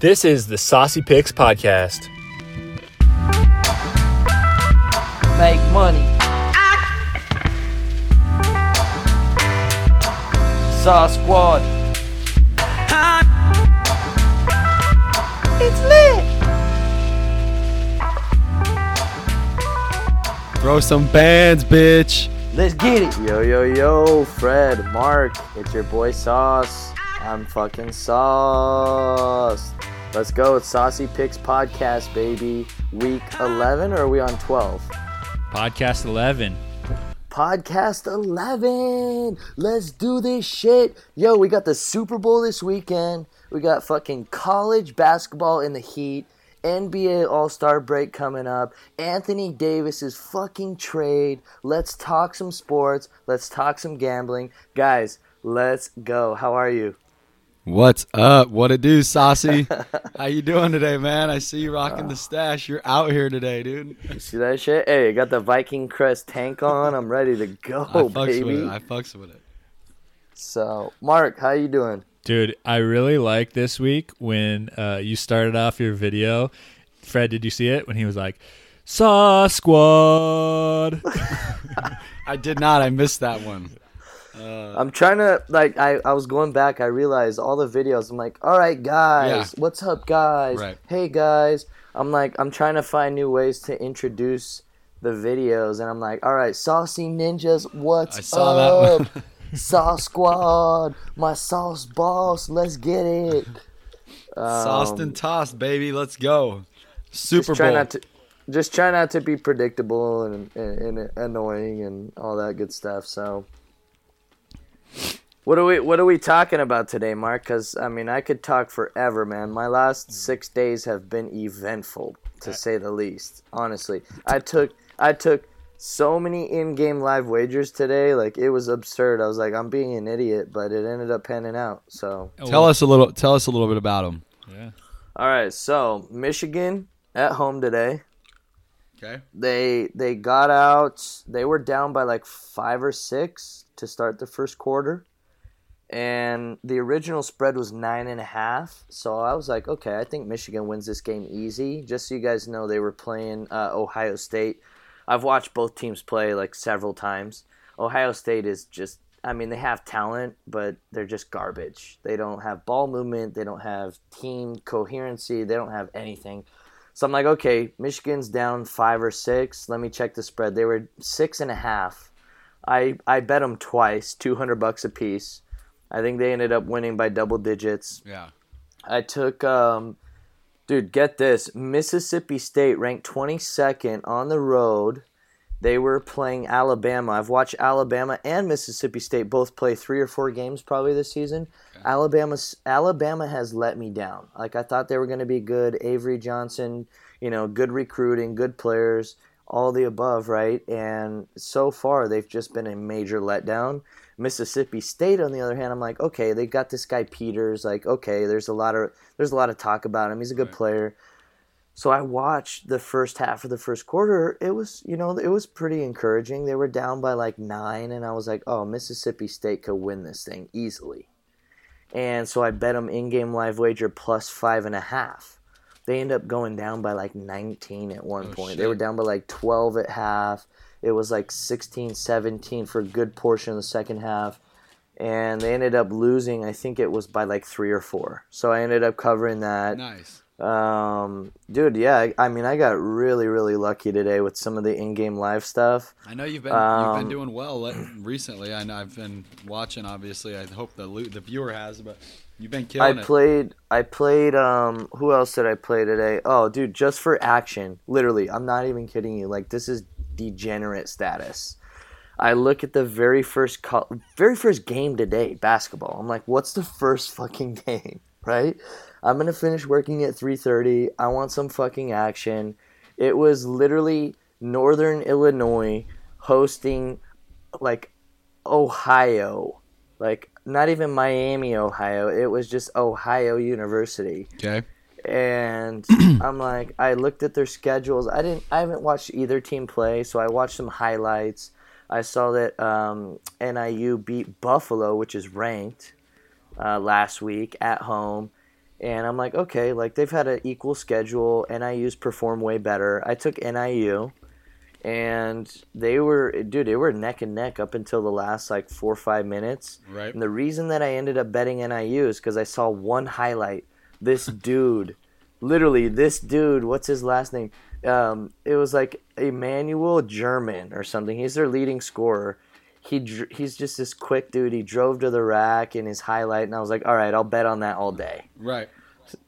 This is the Saucy Picks Podcast. Make money. Saw Squad. It's lit. Throw some bands, bitch. Let's get it. Yo, yo, yo, Fred, Mark, it's your boy Sauce. I'm fucking Sauce. Let's go. It's Saucy Picks Podcast, baby. Week 11, or are we on 12? Podcast 11. Podcast 11. Let's do this shit. Yo, we got the Super Bowl this weekend. We got fucking college basketball in the heat. NBA All Star break coming up. Anthony Davis's fucking trade. Let's talk some sports. Let's talk some gambling. Guys, let's go. How are you? What's up? What it do, Saucy? How you doing today, man? I see you rocking the stash. You're out here today, dude. See that shit? Hey, got the Viking Crest tank on. I'm ready to go, I fucks baby. with it. I fucks with it. So, Mark, how you doing? Dude, I really like this week when uh, you started off your video. Fred, did you see it? When he was like, Saw Squad. I did not. I missed that one. I'm trying to like I, I was going back, I realized all the videos, I'm like, all right guys, Yeah. what's up guys? Right. Hey guys. I'm like I'm trying to find new ways to introduce the videos and I'm like, all right, saucy ninjas, what's up? Sauce squad, my sauce boss, let's get it. Sauced Um, and tossed, baby. Let's go. Super just try Bowl. not to just try not to be predictable and, and, and annoying and all that good stuff. So, what are we what are we talking about today, Mark? Because I mean, I could talk forever, man. My last mm. six days have been eventful, to say the least. Honestly, I took I took so many in-game live wagers today. Like it was absurd. I was like, I'm being an idiot, but it ended up panning out. So. Oh, tell us a little. Tell us a little bit about them. Yeah. All right, so Michigan at home today. Okay. They they got out. They were down by like five or six to start the first quarter, and the original spread was nine and a half. So I was like, okay, I think Michigan wins this game easy. Just so you guys know, they were playing uh, Ohio State. I've watched both teams play like several times. Ohio State is just. I mean, they have talent, but they're just garbage. They don't have ball movement. They don't have team coherency. They don't have anything. So I'm like, okay, Michigan's down five or six. Let me check the spread. They were six and a half. I I bet them twice, two hundred bucks a piece. I think they ended up winning by double digits. Yeah. I took, um, dude, get this: Mississippi State ranked 22nd on the road. They were playing Alabama. I've watched Alabama and Mississippi State both play three or four games probably this season. Alabama's Alabama has let me down. Like I thought they were going to be good. Avery Johnson, you know, good recruiting, good players, all the above, right? And so far they've just been a major letdown. Mississippi State, on the other hand, I'm like, okay, they got this guy Peters. Like, okay, there's a lot of there's a lot of talk about him. He's a good Right. player. So I watched the first half of the first quarter. It was, you know, it was pretty encouraging. They were down by like nine, and I was like, oh, Mississippi State could win this thing easily. And so I bet them in-game live wager plus five and a half. They end up going down by like 19 at one Oh, point. They were down by like 12 at half. It was like 16, 17 for a good portion of the second half. And they ended up losing, I think it was by like three or four. So I ended up covering that. Nice. Um, dude, yeah, I, I mean, I got really, really lucky today with some of the in-game live stuff. I know you've been you've Um, been doing well recently. I know I've been watching. Obviously, I hope the the viewer has, but you've been I killing it. played, I played. Um, who else did I play today? Oh, dude, just for action, literally, I'm not even kidding you. Like, this is degenerate status. I look at the very first, co- very first game today, basketball. I'm like, what's the first fucking game, right? I'm gonna finish working at 3:30. I want some fucking action. It was literally Northern Illinois hosting like Ohio, like not even Miami, Ohio. It was just Ohio University okay. and I'm like, I looked at their schedules. I didn't, I haven't watched either team play, so I watched some highlights. I saw that um, NIU beat Buffalo, which is ranked, uh, last week at home, And I'm like, okay, like they've had an equal schedule. NIU's performed way better. I took NIU, and they were, dude, they were neck and neck up until the last like four or five minutes. Right. And the reason that I ended up betting NIU is because I saw one highlight. This dude, literally, this dude, what's his last name? Um, it was like Emmanuel German or something. He's their leading scorer. He he's just this quick dude. He drove to the rack in his highlight, and I was like, all right, I'll bet on that all day. Right.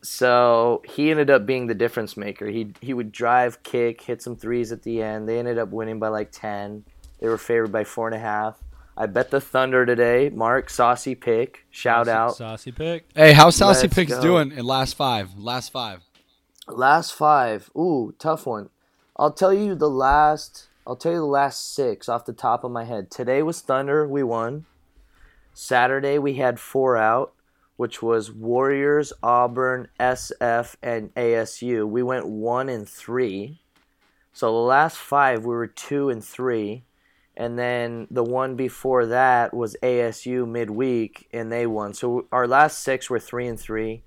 So he ended up being the difference maker. He he would drive, kick, hit some threes at the end. They ended up winning by like ten. They were favored by four and a half. I bet the Thunder today. Mark saucy pick. Shout out. Saucy pick. Hey, how's Saucy Let's Picks go. doing in last five? Last five. Last five. Ooh, tough one. I'll tell you the last. I'll tell you the last six off the top of my head. Today was Thunder. We won. Saturday we had four out, which was Warriors, Auburn, SF, and ASU. We went one and three. So the last five we were two and three, and then the one before that was ASU midweek, and they won. So our last six were three and three.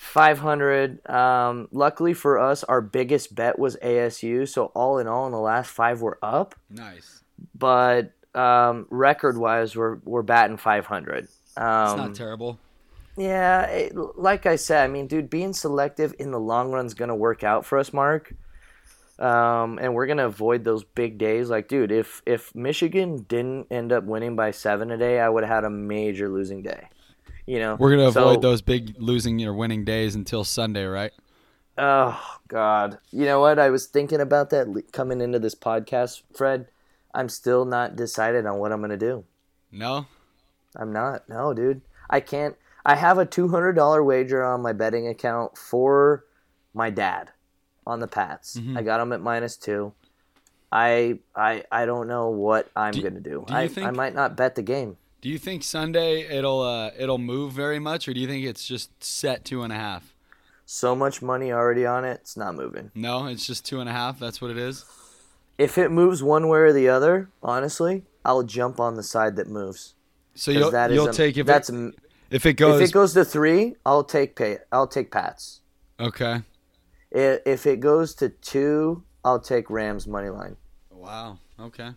500. Um, luckily for us, our biggest bet was ASU. So all in all, in the last five, we're up. Nice. But um, record wise, we're we're batting 500. It's Um, not terrible. yeah, it, like I said, I mean, dude, being selective in the long run is gonna work out for us, Mark. Um, and we're gonna avoid those big days. Like, dude, if if Michigan didn't end up winning by seven today, I would have had a major losing day. You know, We're gonna So- avoid those big losing or winning days until Sunday, right? Oh God! You know what? I was thinking about that coming into this podcast, Fred. I'm still not decided on what I'm gonna do. No. I'm not. No, dude. I can't. I have a two hundred dollar wager on my betting account for my dad on the Pats. Mm-hmm. I got him at minus two. I I I don't know what I'm Do- gonna do. do I, I might not bet the game. Do you think Sunday it'll uh, it'll move very much, or do you think it's just set two and a half? So much money already on it. It's not moving. No, it's just two and a half. That's what it is. If it moves one way or the other, honestly, I'll jump on the side that moves. So you'll that is you'll a- take if that's it, if it goes if it goes to three, I'll take pay. I'll take Pats. okay. If it goes to two, I'll take Rams money line. Wow. Okay.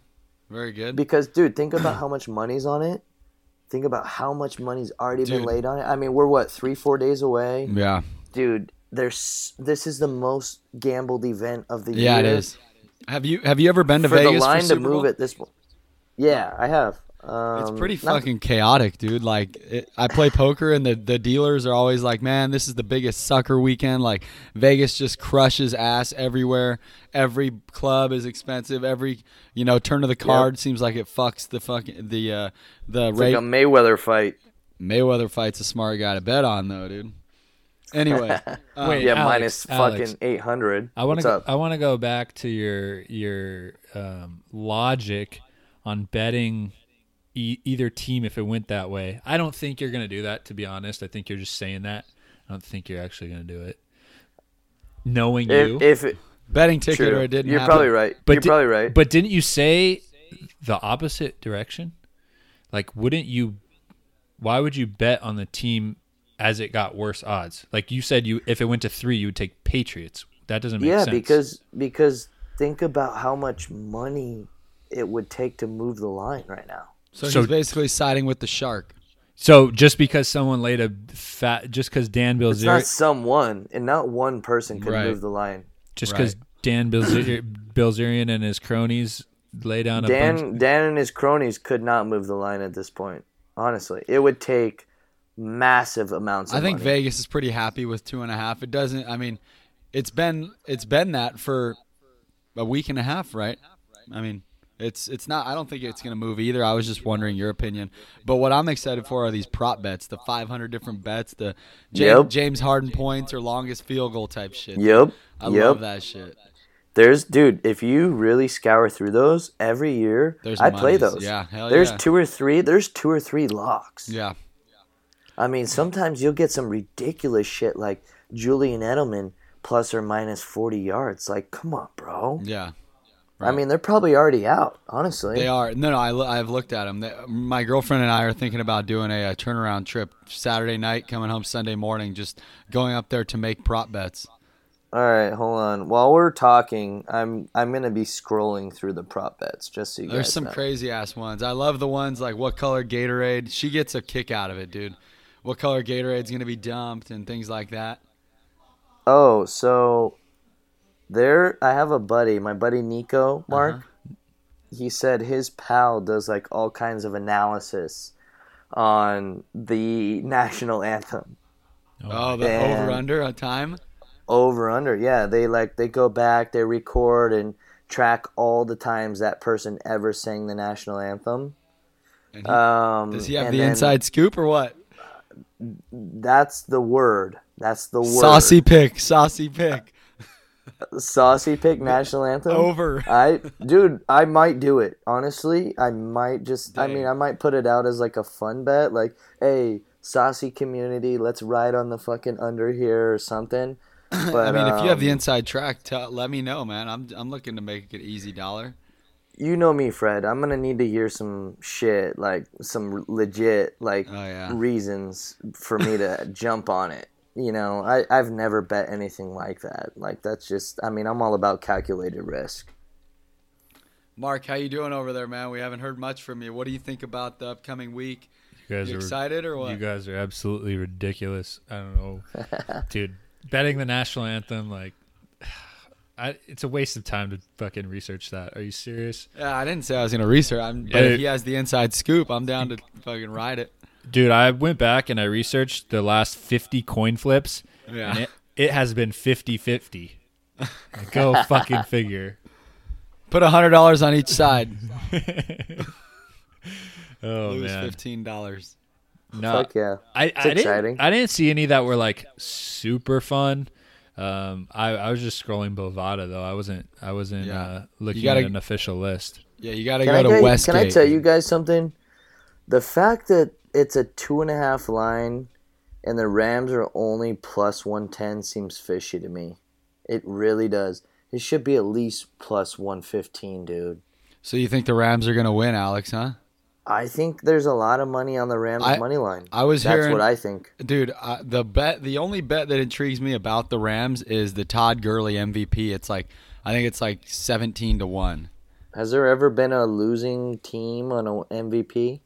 Very good. Because, dude, think about how much money's on it. Think about how much money's already been laid on it. I mean, we're what three, four days away, yeah. dude. There's this is the most gambled event of the Yeah, year. Yeah, it is. Have you have you ever been to For Vegas the line to move Bowl? at this point. Yeah, I have. Um, It's pretty not- fucking chaotic, dude. Like, it, I play poker, and the, the dealers are always like, "Man, this is the biggest sucker weekend. Like, Vegas just crushes ass everywhere. Every club is expensive. Every you know turn of the card seems like it fucks the fucking the uh, the It's rate. like a Mayweather fight. Mayweather fight's a smart guy to bet on, though, dude. Anyway, um, Wait, yeah, Alex, minus Alex. fucking eight hundred. I want to. I want to go back to your your um, logic on betting e- either team if it went that way. I don't think you're going to do that. To be honest, I think you're just saying that. I don't think you're actually going to do it. Knowing you, If, if it, betting ticket true, or it didn't. you're happen. probably right. But you're di- probably right. but didn't you say the opposite direction? Like, wouldn't you? Why would you bet on the team as it got worse odds? Like you said, you if it went to three, you would take Patriots. That doesn't make yeah, sense. Yeah, because because think about how much money it would take to move the line right now. So, So- he's basically siding with the shark. So just because someone laid a fat, just because Dan Bilzerian, It's Bilzerian, not someone, and not one person could Right. move the line. just because Right. Dan Bilzer- Bilzerian and his cronies lay down a Dan bunch. Dan and his cronies could not move the line at this point. Honestly, it would take massive amounts. Of I think money. Vegas is pretty happy with two and a half. It doesn't. I mean, it's been it's been that for a week and a half, right? I mean, it's it's not. I don't think it's going to move either. I was just wondering your opinion. But what I'm excited for are these prop bets, the 500 different bets, the James, Yep. James Harden points or longest field goal type shit. Yep. I yep. love that shit. There's dude, if you really scour through those every year, There's I play those. Yeah, hell There's yeah. two or three. There's two or three locks. Yeah, I mean, sometimes you'll get some ridiculous shit like Julian Edelman plus or minus 40 yards. Like, come on, bro. yeah. I mean, they're probably already out. Honestly, They are. No, no, I, I've looked at them. They, my girlfriend and I are thinking about doing a, a turnaround trip Saturday night, coming home Sunday morning, just going up there to make prop bets. All right, hold on. While we're talking, I'm I'm gonna be scrolling through the prop bets just so you There's guys some know. crazy ass ones. I love the ones like what color Gatorade. She gets a kick out of it, dude. What color Gatorade's gonna be dumped and things like that. Oh, so there I have a buddy, my buddy Nico, Mark. Uh-huh. He said his pal does like all kinds of analysis on the national anthem. Oh, the And- over under a time. Over under. Yeah, they like they go back, they record and track all the times that person ever sang the national anthem. And he- Um does he have and the then inside scoop or what? That's the word. That's the word. Saucy pick, saucy pick. Saucy pick national anthem. Over. I dude, I might do it. Honestly, I might just I mean, I might put it out as like a fun bet like, "Hey, saucy community, let's ride on the fucking under here or something." But I mean, if you have the um, inside track, tell, let me know, man. I'm I'm looking to make an easy dollar. you know me, Fred. I'm going to need to hear some shit, like some legit like Oh yeah. reasons for me to jump on it. You know, I I've never bet anything like that. Like that's just I mean, I'm all about calculated risk. Mark, how you doing over there, man? We haven't heard much from you. What do you think about the upcoming week? You guys You are excited or what? You guys are absolutely ridiculous. I don't know, dude. Betting the national anthem, like, I, it's a waste of time to fucking research that. Are you serious, Yeah, I didn't say I was gonna research. I'm, but Yeah. if he has the inside scoop, I'm down to fucking ride it. Dude? I went back and I researched the last fifty coin flips, Yeah. and it, it has been 50-50. Go fucking figure. Put a hundred dollars on each side. Oh Lose man, fifteen dollars. Uh, no, Fuck yeah. I, I exciting. didn't I didn't see any that were like super fun. Um, I, I was just scrolling Bovada though. I wasn't I wasn't Yeah. uh, looking gotta- at an official list. Yeah, you got to Can go I, to get- Westgate. can I tell you guys something? The fact that it's a two and a half line and the Rams are only plus 110 seems fishy to me. It really does. It should be at least plus 115, dude. So you think the Rams are gonna win, Alex? Huh? I think there's a lot of money on the Rams I- money line. I was That's hearing, what I think. dude. Uh, the bet, the only bet that intrigues me about the Rams is the Todd Gurley MVP. It's like, I think it's like seventeen to one. Has there ever been a losing team on an MVP?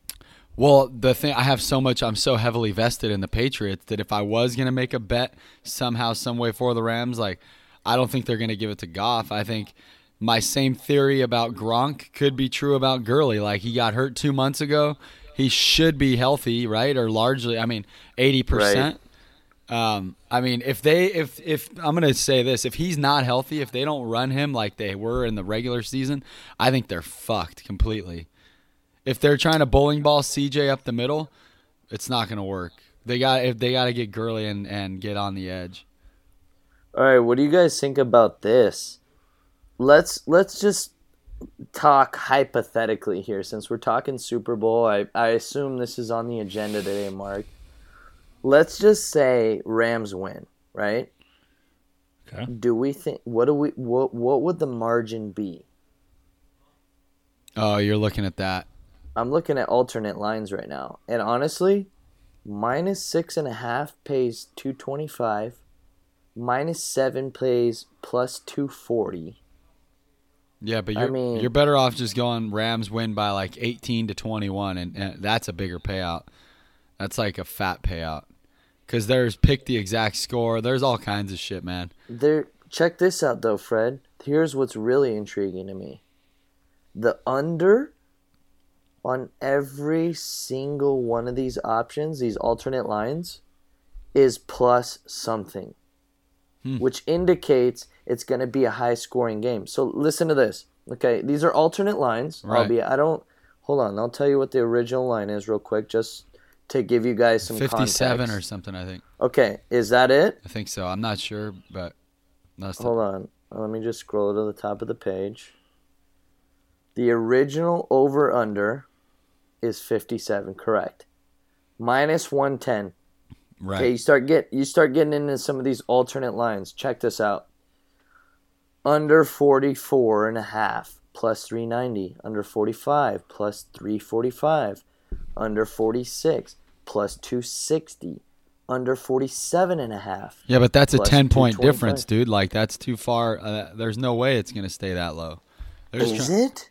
Well, the thing I have so much, I'm so heavily vested in the Patriots that if I was gonna make a bet somehow, some way for the Rams, like I don't think they're gonna give it to Goff. I think my same theory about Gronk could be true about Gurley. Like he got hurt two months ago, he should be healthy, right? Or largely, I mean, eighty percent. Um, I mean, if they, if if I'm gonna say this, if he's not healthy, if they don't run him like they were in the regular season, I think they're fucked completely if they're trying to bowling ball CJ up the middle, it's not going to work. They got if they got to get Gurley and, and get on the edge. All right, what do you guys think about this? Let's let's just talk hypothetically here since we're talking Super Bowl. I I assume this is on the agenda today, Mark. Let's just say Rams win, right? Okay. Do we think what do we what what would the margin be? Oh, you're looking at that. I'm looking at alternate lines right now, and honestly, minus six and a half pays two twenty five, minus seven pays plus two forty. Yeah, but you're mean- you're better off just going Rams win by like 18 to 21, and, and that's a bigger payout. That's like a fat payout. Cause there's pick the exact score. There's all kinds of shit, man. There. Check this out, though, Fred. Here's what's really intriguing to me: the under on every single one of these options, these alternate lines, is plus something, Hmm. which indicates it's going to be a high-scoring game. So listen to this. Okay, these are alternate lines. Right. Albeit, I don't. Hold on, I'll tell you what the original line is real quick, just to give you guys some 57 context. or something, I think. Okay, is that it? I think so. I'm not sure, but that's Hold on. Let me just scroll to the top of the page. The original over under is 57, correct. Minus 110. right. Okay, you start get you start getting into some of these alternate lines. Check this out. under 44 and a half plus 390 under 45 plus 345 under 46 plus 260 under 47 and a half Yeah, but that's a 10 point difference, dude. Like, that's too far. Uh, there's no way it's going to stay that low. They're is try- it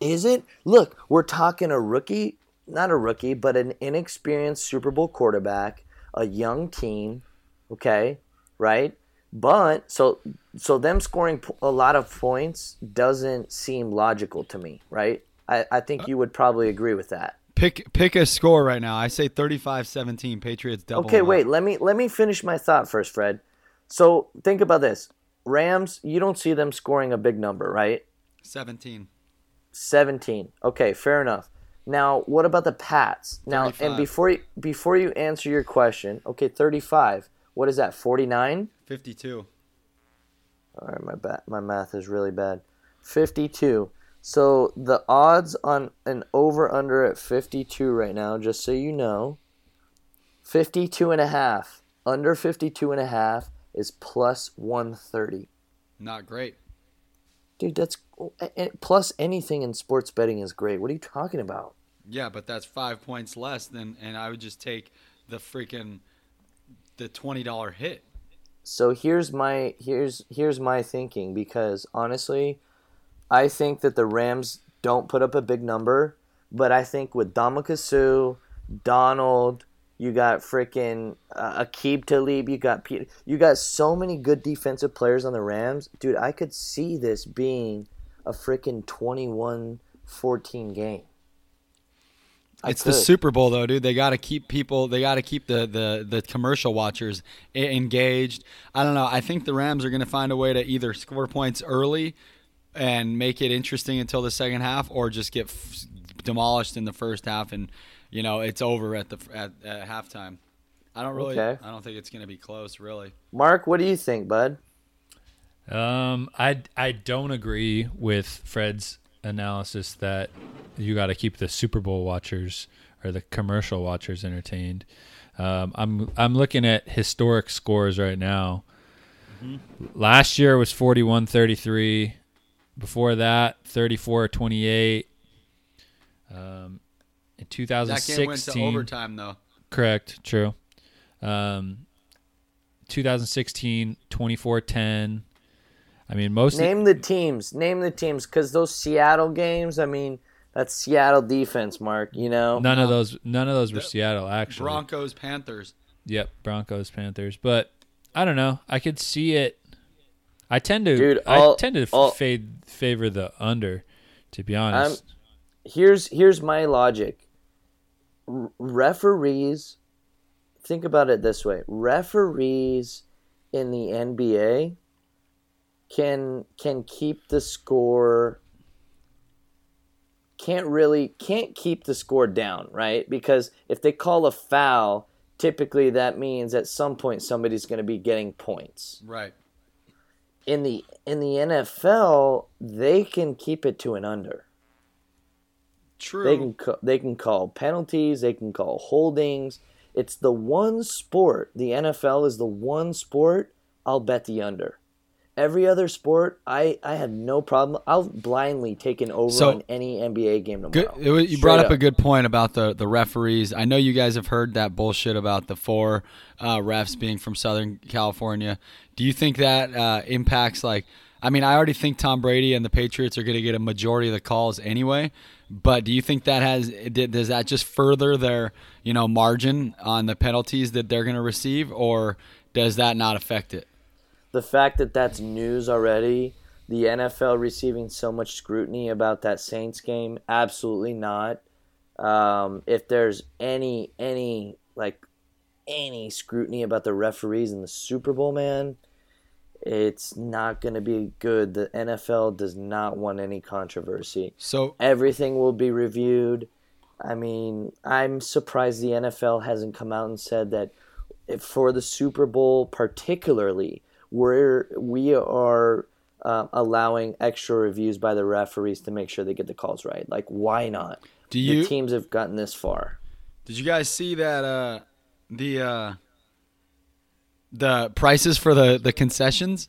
is it look we're talking a rookie not a rookie but an inexperienced super bowl quarterback a young team okay right but so so them scoring a lot of points doesn't seem logical to me right i, I think you would probably agree with that Pick pick a score right now. I say 35-17 Patriots double. Okay, wait. Let me let me finish my thought first, Fred. So think about this: Rams. You don't see them scoring a big number, right? 17. Seventeen. Okay, fair enough. Now, what about the Pats? Now, 35. and before you, before you answer your question, okay, thirty-five. What is that? Forty-nine. 52. All right, my ba- my math is really bad. Fifty-two. So the odds on an over under at fifty-two right now, just so you know, 52 and a half. Under 52 and a half is plus 130. Not great. Dude, that's plus anything in sports betting is great. What are you talking about? Yeah, but that's five points less than, and I would just take the freaking the twenty dollar hit. So here's my here's here's my thinking because honestly, I think that the Rams don't put up a big number, but I think with Ndamukong Suh, Donald, you got freaking uh, Aqib Talib, you got Peter, you got so many good defensive players on the Rams. Dude, I could see this being a freaking 21-14 game. I It's the. Super Bowl though, dude. They got to keep people. They got to keep the, the the commercial watchers engaged. I don't know. I think the Rams are going to find a way to either score points early and make it interesting until the second half, or just get f- demolished in the first half, and you know it's over at the at, at halftime. I don't really. Okay. I don't think it's going to be close, really. Mark, what do you think, bud? Um, I I don't agree with Fred's analysis that you got to keep the Super Bowl watchers or the commercial watchers entertained. Um, I'm I'm looking at historic scores right now. Last year was 41-33. Before that, 34-28. Um, in That game went to 2016, overtime though. Correct. True. Um, 2016, 24-10. I mean, most Name the teams. Name the teams, because those Seattle games. I mean, that's Seattle defense, Mark. You know. none of those none of those were Seattle actually. Broncos, Panthers. Yep, Broncos, Panthers. But I don't know. I could see it. I tend to Dude, I all- tend to f- all- fade favor the under. To be honest, Here's here's my logic. R- referees. Think about it this way: referees in the NBA can can keep the score. Can't really can't keep the score down, right? Because if they call a foul, typically that means at some point somebody's going to be getting points. Right. in the in the NFL, they can keep it to an under. True. They can they can call penalties, they can call holdings. It's the one sport. The NFL is the one sport I'll bet the under. Every other sport, I I have no problem. I'll blindly take an over So- on any NBA game Good. tomorrow. it was- you Straight brought up, up. a good point about the, the referees. I know you guys have heard that bullshit about the four uh, refs being from Southern California. Do you think that uh, impacts like? I mean, I already think Tom Brady and the Patriots are going to get a majority of the calls anyway. But do you think that has does that just further their you know margin on the penalties that they're going to receive, or does that not affect it? The fact that that's news already, the NFL receiving so much scrutiny about that Saints game, absolutely not. Um, if there's any any like any scrutiny about the referees in the Super Bowl, man, it's not going to be good. The NFL does not want any controversy. So Everything will be reviewed. I mean, I'm surprised the NFL hasn't come out and said that if for the Super Bowl, particularly, we're we are uh, allowing extra reviews by the referees to make sure they get the calls right. Like, why not? do you the teams have gotten this far. Did you guys see that uh the uh the prices for the the concessions?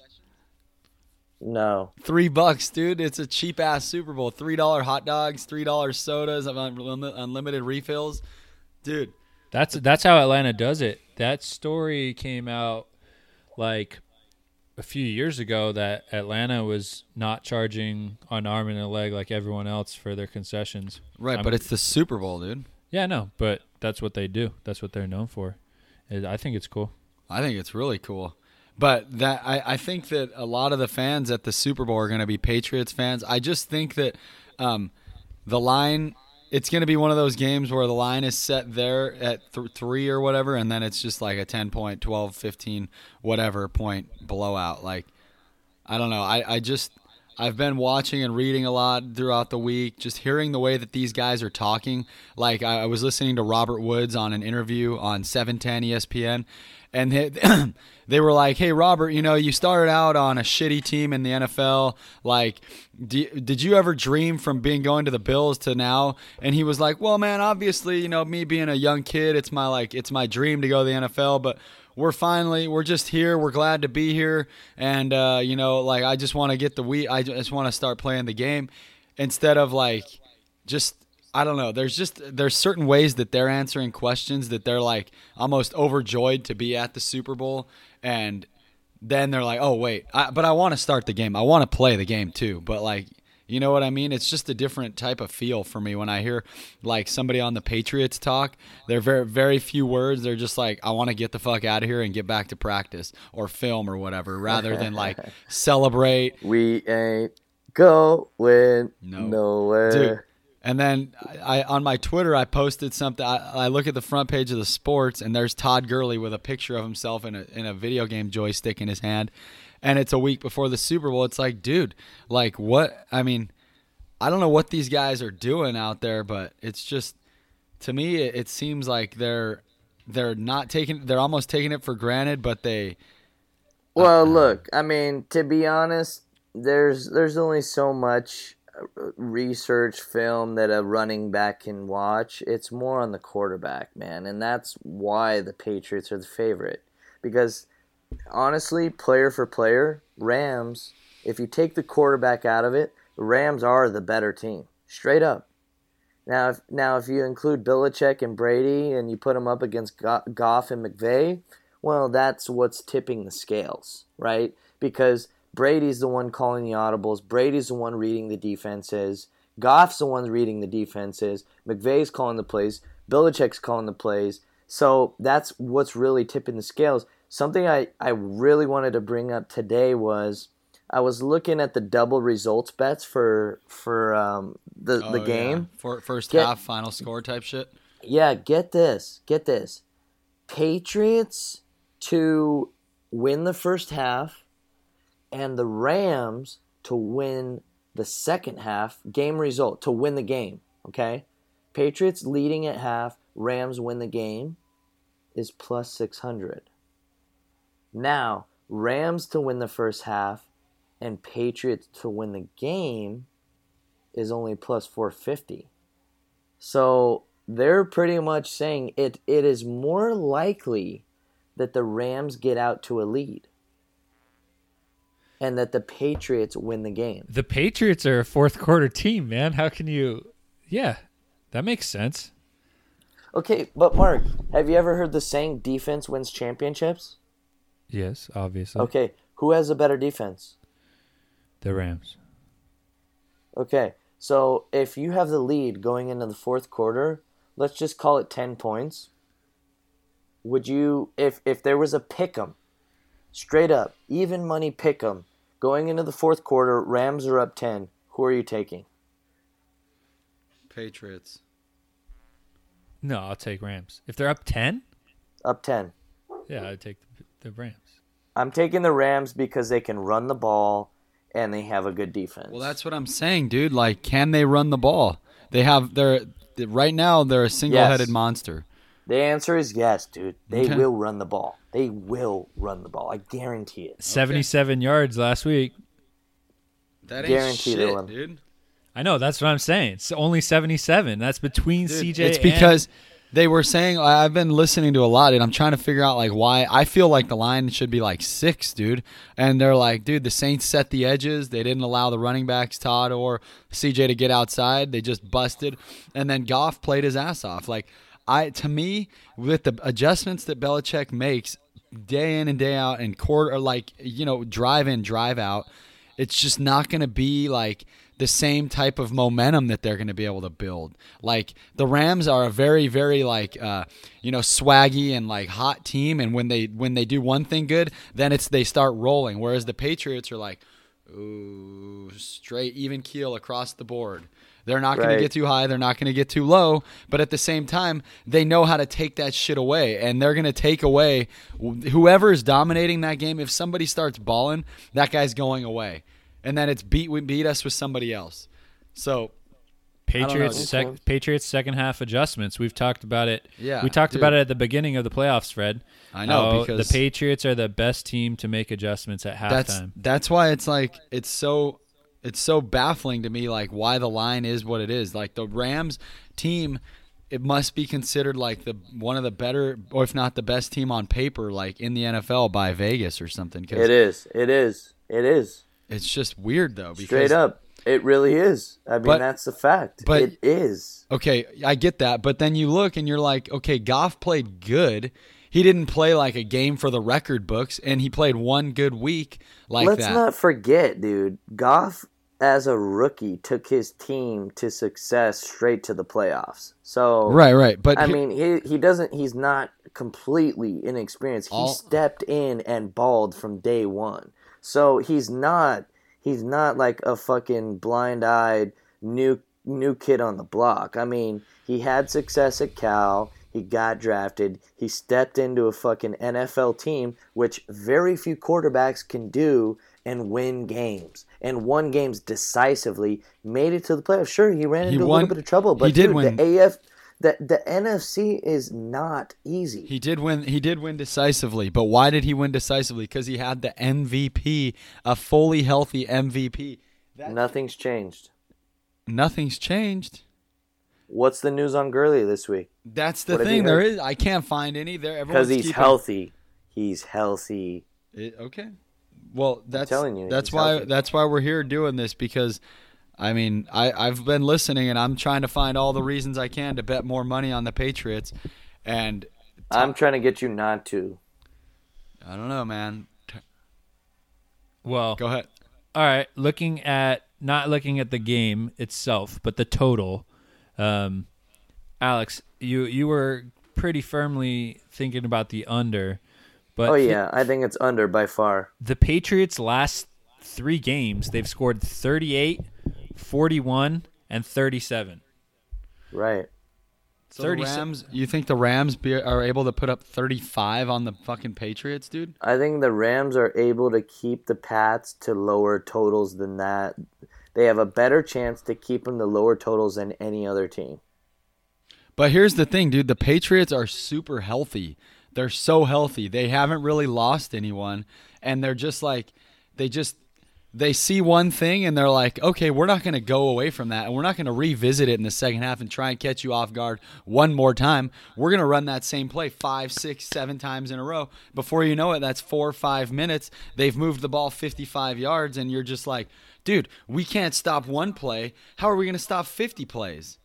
No. Three bucks, dude. It's a cheap ass Super Bowl. Three dollar hot dogs, three dollar sodas, unlimited refills, dude. That's that's how Atlanta does it. That story came out like a few years ago that Atlanta was not charging an arm and a leg like everyone else for their concessions. Right, I'm- but it's the Super Bowl, dude. Yeah, no, but that's what they do. That's what they're known for. I think it's cool. I think it's really cool. But that I, I think that a lot of the fans at the Super Bowl are going to be Patriots fans. I just think that um, the line it's going to be one of those games where the line is set there at th- 3 or whatever and then it's just like a 10 point, 12, 15 whatever point blowout like I don't know. I, I just I've been watching and reading a lot throughout the week, just hearing the way that these guys are talking. Like I, I was listening to Robert Woods on an interview on 710 ESPN, and they, they were like, "Hey, Robert, you know, you started out on a shitty team in the NFL. Like, did you ever dream from being going to the Bills to now?" And he was like, "Well, man, obviously, you know, me being a young kid, it's my like, it's my dream to go to the NFL, but." we're finally we're just here we're glad to be here and uh, you know like i just want to get the we i just want to start playing the game instead of like just i don't know there's just there's certain ways that they're answering questions that they're like almost overjoyed to be at the super bowl and then they're like oh wait I, but i want to start the game i want to play the game too but like you know what I mean? It's just a different type of feel for me when I hear like somebody on the Patriots talk. They're very very few words. They're just like I want to get the fuck out of here and get back to practice or film or whatever rather than like celebrate. We ain't going No. nowhere. Dude. And then I on my Twitter I posted something. I, I look at the front page of the sports and there's Todd Gurley with a picture of himself in a in a video game joystick in his hand, and it's a week before the Super Bowl. It's like, dude, like what? I mean, I don't know what these guys are doing out there, but it's just to me it, it seems like they're they're not taking they're almost taking it for granted, but they Well, look, I mean, to be honest, there's there's only so much uh, research film that a running back can watch. It's more on the quarterback, man, and that's why the Patriots are the favorite. Because honestly, player for player, Rams, if you take the quarterback out of it, Rams are the better team, straight up. Now, if, now if you include Belichick and Brady and you put them up against Go- Goff and McVay, well, that's what's tipping the scales, right? Because Brady's the one calling the audibles. Brady's the one reading the defenses. Goff's the one reading the defenses. McVay's calling the plays. Belichick's calling the plays. So that's what's really tipping the scales. Something I, I really wanted to bring up today was I was looking at the double results bets for for um, the the Oh, yeah. game. for first Get- half final score type shit. Yeah, get this. Get this. Patriots to win the first half and the Rams to win the second half game result to win the game, okay? Patriots leading at half, Rams win the game is plus 600. Now, Rams to win the first half and Patriots to win the game is only plus 450. So they're pretty much saying it it is more likely that the Rams get out to a lead and that the Patriots win the game. The Patriots are a fourth quarter team, man. How can you? Yeah, that makes sense. Okay, but Mark, have you ever heard the saying defense wins championships? Yes, obviously. Okay, who has a better defense? The Rams. Okay, so if you have the lead going into the fourth quarter, let's just call it 10 points. Would you, if, if there was a pick 'em, straight up, even money pick 'em, going into the fourth quarter, Rams are up 10, who are you taking? Patriots. No, I'll take Rams. If they're up ten, Up 10. yeah, I'd take the, the Rams. I'm taking the Rams because they can run the ball and they have a good defense. Well, that's what I'm saying, dude. Like, can they run the ball? They have they're right now they're a single-headed Yes. monster. The answer is yes, dude. They Okay. will run the ball. They will run the ball. I guarantee it. Seventy-seven yards last week. That Guaranteed they'll win. dude. I know that's what I'm saying. It's only seventy-seven. That's between Dude, CJ. it's and- because they were saying I- I've been listening to a lot and I'm trying to figure out like why I feel like the line should be like six, dude. And they're like, dude, the Saints set the edges. They didn't allow the running backs Todd or CJ to get outside. They just busted, and then Goff played his ass off. Like I, to me, with the adjustments that Belichick makes day in and day out, and quarter like you know drive in, drive out, it's just not going to be like the same type of momentum that they're going to be able to build. Like the Rams are a very very like uh, you know swaggy and like hot team and when they when they do one thing good, then it's they start rolling whereas the Patriots are like ooh, straight even keel across the board. They're not going to get too high, they're not going to get too low, but at the same time, they know how to take that shit away and they're going to take away wh- whoever is dominating that game if somebody starts balling, that guy's going away and then it's beat we beat us with somebody else. So Patriots sec- Patriots second half adjustments. We've talked about it. Yeah, we talked dude. about it at the beginning of the playoffs, Fred. I know, How because- the Patriots are the best team to make adjustments at that's halftime. that's why it's like it's so it's so baffling to me like why the line is what it is. Like the Rams team it must be considered like the one of the better or if not the best team on paper like in the NFL by Vegas or something cuz It is. It is. It is. it's just weird though because Straight up. It really is. I mean, But- that's the fact. but- it is. Okay, I get that, but then you look and you're like, okay, Goff played good. He didn't play like a game for the record books, and he played one good week like Let's that. not forget, dude. Goff, as a rookie, took his team to success straight to the playoffs. So, right, right. But I he- mean, he he doesn't. He's not completely inexperienced. He All- stepped in and balled from day one. So he's not. He's not like a fucking blind-eyed new new kid on the block. I mean, he had success at Cal. He got drafted. He stepped into a fucking NFL team, which very few quarterbacks can do and win games. And won games decisively. Made it to the playoffs. Sure, he ran He into a little bit of trouble, but he did dude, win. the AF the the NFC is not easy. He did win. He did win decisively, but why did he win decisively? Because he had the MVP, a fully healthy MVP. Nothing's changed. Nothing's changed. What's the news on Gurley this week? That's the What thing. There is. I can't find any. There. Because he's keeping- healthy. He's healthy. It, okay. Well, that's telling you, that's why healthy. that's why we're here doing this because I mean, I I've been listening and I'm trying to find all the reasons I can to bet more money on the Patriots and I'm trying to get you not to. I don't know, man. Well, Go ahead. all right. Looking at not looking at the game itself, but the total. Um, Alex, you you were pretty firmly thinking about the under, but Oh yeah, I think it's under by far. the Patriots last three games they've scored 38, 41, and 37. Right. So the 30 Rams, you think the Rams be, are able to put up 35 on the fucking Patriots, dude? I think the Rams are able to keep the Pats to lower totals than that. They have a better chance to keep them to lower totals than any other team. But here's the thing, dude. The Patriots are super healthy. They're so healthy. They haven't really lost anyone, and they're just like, they just they see one thing and they're like, okay, we're not going to go away from that, and we're not going to revisit it in the second half and try and catch you off guard one more time. We're going to run that same play five, six, seven times in a row. Before you know it, that's four or five minutes. They've moved the ball 55 yards, and you're just like, dude, we can't stop one play. How are we going to stop 50 plays?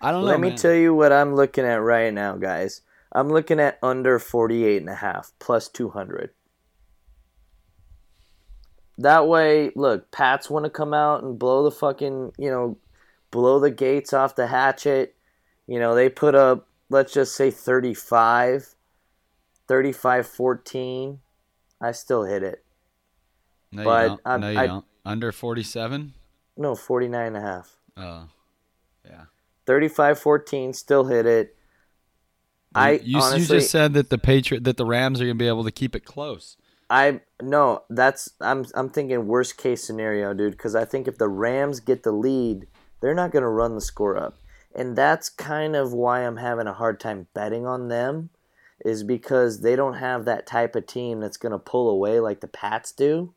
I don't know. Let me man. tell you what I'm looking at right now, guys. I'm looking at under 48 and a half plus 200. That way, look, Pats want to come out and blow the fucking, you know, blow the gates off the hatchet. You know, they put up, let's just say 35, 35 14. I still hit it. No, But you don't. I'm- no, you I- don't. Under 47? No, 49 and a half. Oh, yeah. 35 14, still hit it. I you, honestly, you just said that the Patriot that the Rams are going to be able to keep it close. I no, that's I'm I'm thinking worst case scenario, dude. Because I think if the Rams get the lead, they're not going to run the score up, and that's kind of why I'm having a hard time betting on them, is because they don't have that type of team that's going to pull away like the Pats do.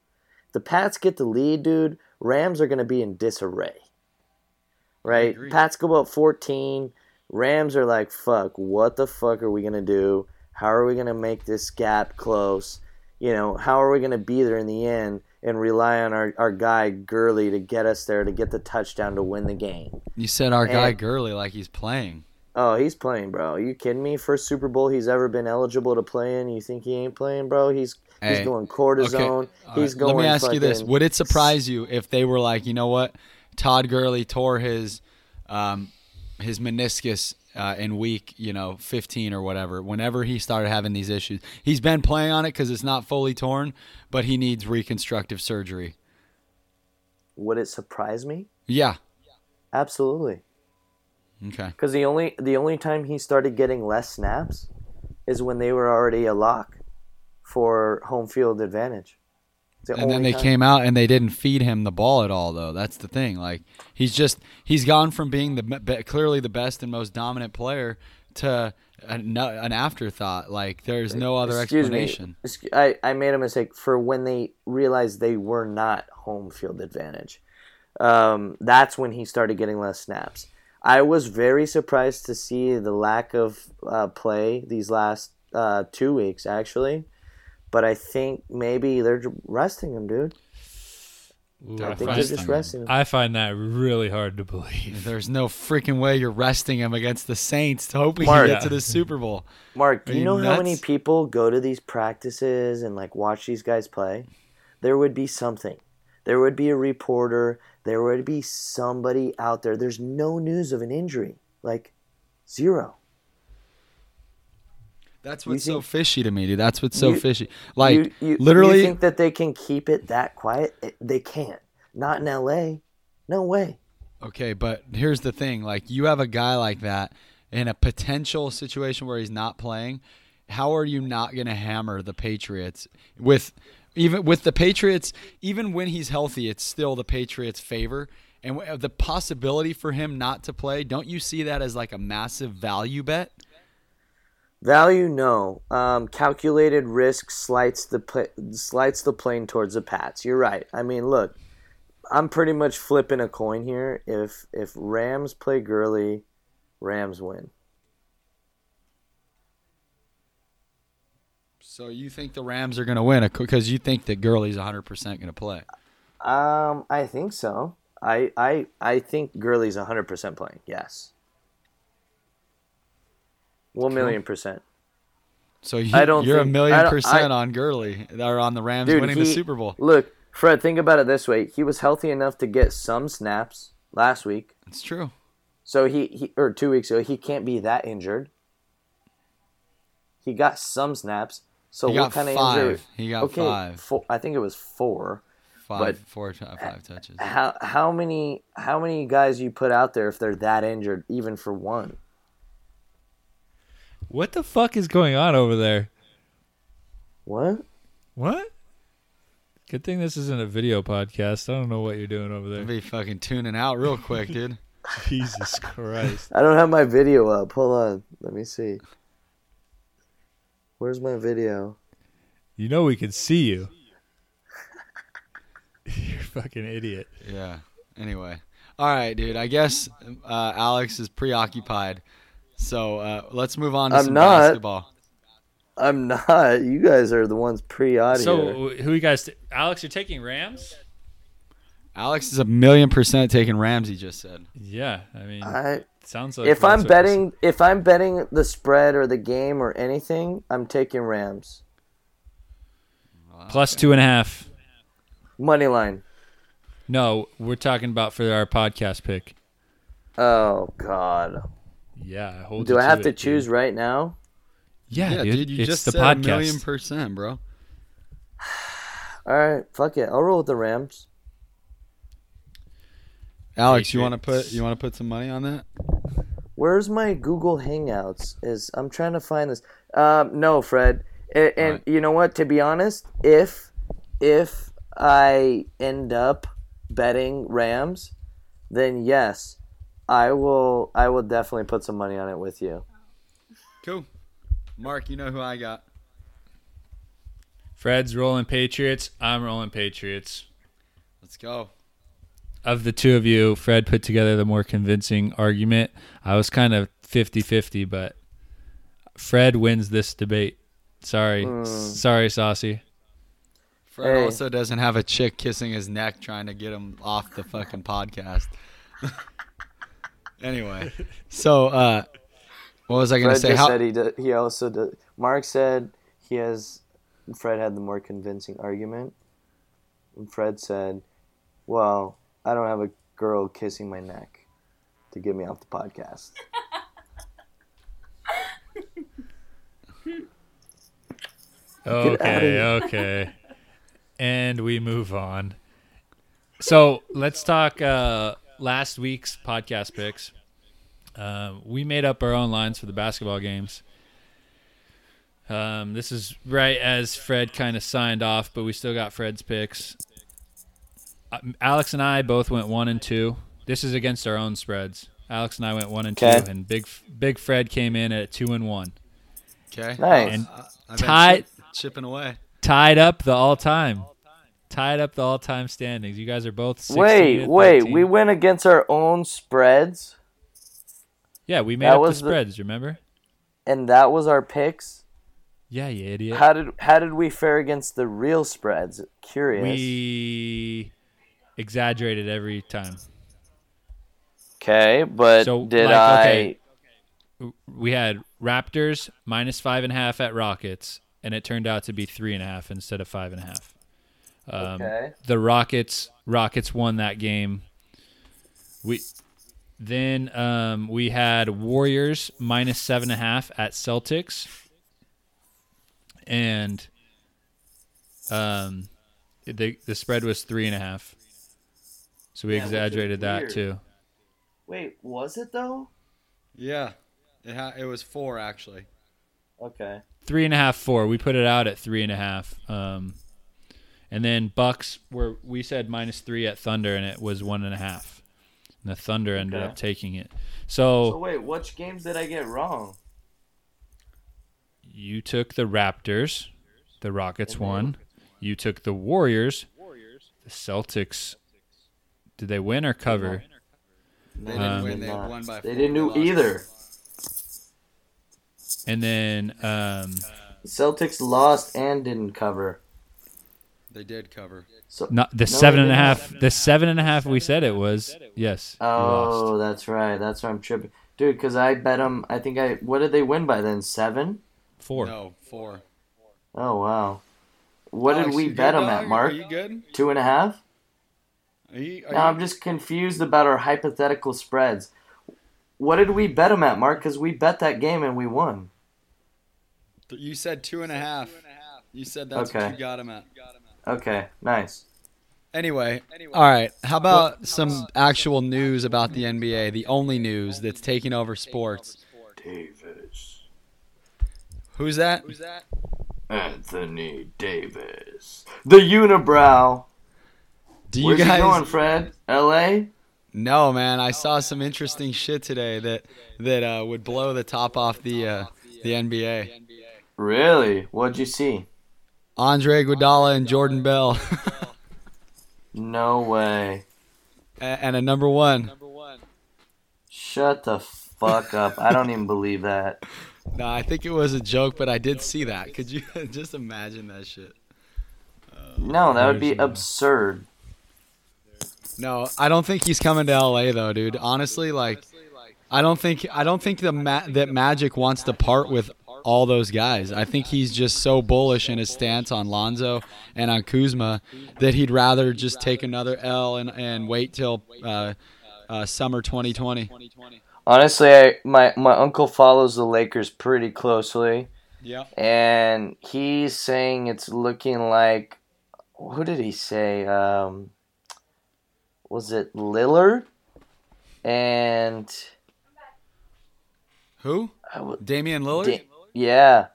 The Pats get the lead, dude. Rams are going to be in disarray. Right? Pats go up 14. Rams are like, fuck, what the fuck are we going to do? How are we going to make this gap close? You know, how are we going to be there in the end and rely on our, our guy Gurley to get us there to get the touchdown to win the game? You said our guy And- Gurley like he's playing. Oh, he's playing, bro. Are you kidding me? First Super Bowl he's ever been eligible to play in. You think he ain't playing, bro? He's he's going cortisone. All He's right, going. Let me ask you this: Would it surprise you if they were like, you know what, Todd Gurley tore his, um, his meniscus uh, in week, you know, 15 or whatever. Whenever he started having these issues, he's been playing on it because it's not fully torn, but he needs reconstructive surgery. Would it surprise me? Yeah. Absolutely. Okay. Because the only the only time he started getting less snaps is when they were already a lock for home field advantage. The And then they time- came out and they didn't feed him the ball at all, though. That's the thing. Like he's just he's gone from being the clearly the best and most dominant player to an, an afterthought. Like there's no other Excuse explanation. Me. I, I made a mistake for when they realized they were not home field advantage. Um, that's when he started getting less snaps. I was very surprised to see the lack of uh, play these last uh, two weeks, actually. But I think maybe they're resting him, dude. Ooh, I, I think find, they're just resting him. I find that really hard to believe. There's no freaking way you're resting him against the Saints, hoping Mark. he get to the Super Bowl. Mark, do you you know how many people go to these practices and like watch these guys play? There would be something. There would be a reporter. There would be somebody out there. There's no news of an injury. Like zero. That's what's so fishy to me, dude. That's what's so You- fishy. Like you, you, literally, you think that they can keep it that quiet? It- They can't. Not in LA. No way. Okay, but here's the thing: like you have a guy like that in a potential situation where he's not playing. How are you not going to hammer the Patriots with even with the Patriots? Even when he's healthy, it's still the Patriots' favor. And the possibility for him not to play, don't you see that as like a massive value bet? Value, no. Um, calculated risk slights the pla slights the plane towards the Pats. You're right. I mean, look, I'm pretty much flipping a coin here. If if Rams play Gurley, Rams win. So you think the Rams are going to win because you think that Gurley's 100% going to play? Um, I think so. I I I think Gurley's 100% playing. Yes. One million percent. So you, I don't you're a think- I million percent I- on Gurley or on the Rams Dude, winning the Super Bowl. Look, Fred, think about it this way. He was healthy enough to get some snaps last week. It's true. So he, he or two weeks ago, he can't be that injured. He got some snaps. So He what kind of injury? He got okay, five. Four, I think it was four. Five, four, five touches. How how many how many guys you put out there if they're that injured, even for one? What the fuck is going on over there? What? What? Good thing this isn't a video podcast. I don't know what you're doing over there. I'll there. be fucking tuning out real quick, dude. Jesus Christ. I don't have my video up. Hold on, let me see. Where's my video? You know we can see you. you're a fucking idiot. Yeah. Anyway, all right, dude. I guess uh, Alex is preoccupied, so uh, let's move on to I'm some not. basketball. I'm not. You guys are the ones pre-audio. So who you guys? T- Alex, you're taking Rams? Alex is a million percent taking Rams. He Just said. Yeah, I mean, I, sounds like if I'm what betting, if I'm betting the spread or the game or anything, I'm taking Rams this- plus two and a half. money line. No, we're talking about for our podcast pick. Oh God! Yeah, I hold Do you I have it, to dude. choose right now? Yeah, dude, You it's just the said podcast. a million percent, bro. All right, fuck it. I'll roll with the Rams. Alex, you want to put you want to put some money on that? Where's my Google Hangouts? Is I'm trying to find this. Um, no, Fred. And, and Alright. you know what? To be honest, if if I end up betting Rams, then yes, I will. I will definitely put some money on it with you. Cool. Mark, you know who I got. Fred's rolling Patriots. I'm rolling Patriots. Let's go. Of the two of you, Fred put together the more convincing argument. I was kind of 50-50, but Fred wins this debate. Sorry, Hmm. sorry, Saucy. Fred Hey. also doesn't have a chick kissing his neck trying to get him off the fucking podcast. anyway, so uh, what was I gonna say? just How, said he did, he also did. Mark said he has. Fred had the more convincing argument. And Fred said, "Well, I don't have a girl kissing my neck to get me off the podcast." Okay, okay. And we move on. So let's talk uh, last week's podcast picks. Um, we made up our own lines for the basketball games. Um, this is right as Fred kind of signed off, but we still got Fred's picks. Uh, Alex and I both went one and two. This is against our own spreads. Alex and I went one and Okay. two, and Big Big Fred came in at two and one. okay, Nice. And Uh, tied chipping away. tied up the all time. Tied up the all time standings. You guys are both 16 wait, wait. 13. We went against our own spreads, Yeah, we made That up the was the- spreads, remember? and that was our picks. Yeah, you idiot. How did how did we fare against the real spreads? Curious. we exaggerated every time. okay, but So, did like, I? okay. We had Raptors minus five and a half at Rockets, and it turned out to be three and a half instead of five and a half. Um, Okay. The Rockets Rockets won that game. We then um, we had Warriors minus seven and a half at Celtics, and um, the the spread was three and a half. So we Yeah, exaggerated that too. Wait, was it though? Yeah, it ha- it was four actually. Okay. three and a half, four. We put it out at three and a half. Um, and then Bucks were we said minus three at Thunder, and it was one and a half. And the Thunder ended Okay. up taking it. So So wait, which games did I get wrong? you took the Raptors, the Rockets And won. You took the Warriors, the Celtics. Did they win or cover? They didn't Um, win. They won by. They four. didn't do lost. either. And then um, The Celtics lost and didn't cover. They did cover. So not the No, seven they and a didn't. half. The seven and a half we said it was. Yes. you oh, lost. Oh, that's right. That's why I'm tripping, dude. Because I bet them. I think I. What did they win by then? Seven. Four. No, four. Oh wow. What Alex, did we bet good, them at. Mark? Are you good? Two and a half. Are you? Are Now you I'm just confused about our hypothetical spreads. What did we bet them at, Mark? Because we bet that game and we won. You said two and a half. You said that's Okay. what you got him at. Okay, nice. Anyway, all right. How about some actual news about the NBA? The only news that's taking over sports. Davis. Who's that? Who's that? Anthony Davis. The unibrow. Do you Where's guys? he going, Fred? L.A. No, man. I saw some interesting shit today that that uh, would blow the top off the uh, the NBA. Really? What'd you see? Andre Iguodala and Jordan Bell, No way. And a number one. Number one. Shut the fuck up. I don't even believe that. No, I think it was a joke, but I did see that. Could you just imagine that shit? No, that would be There's uh, absurd. No, I don't think he's coming to LA though, dude. Honestly, like, I don't think I don't think the ma- that Magic wants to part with all those guys. I think he's just so bullish in his stance on Lonzo and on Kuzma that he'd rather just take another L and, and wait till uh, uh, summer 2020. Honestly, I, my my uncle follows the Lakers pretty closely, Yeah. and he's saying it's looking like. Who did he say? Um, was it Lillard? And Who? Damian Lillard. Da- yeah,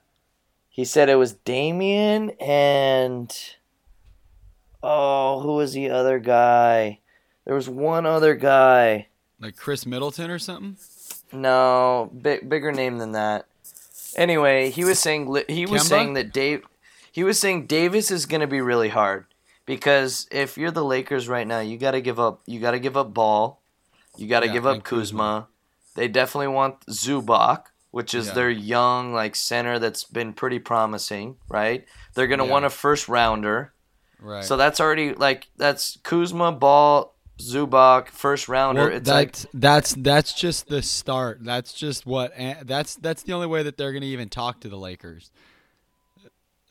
he said it was Damian and oh, who was the other guy? There was one other guy. like Khris Middleton or something? No, big, bigger name than that. Anyway, he was saying li- he was Kemba? saying that Dave he was saying Davis is going to be really hard because if you're the Lakers right now, you got to give up you got to give up Ball, you got to Yeah, give up and Kuzma, They definitely want Zubac, which is Yeah. their young like center that's been pretty promising, right? They're gonna Yeah. want a first rounder. Right. So that's already like that's Kuzma, Ball, Zubac, first rounder. Well, it's like that's that's that's just the start. That's just what. That's that's the only way that they're gonna even talk to the Lakers.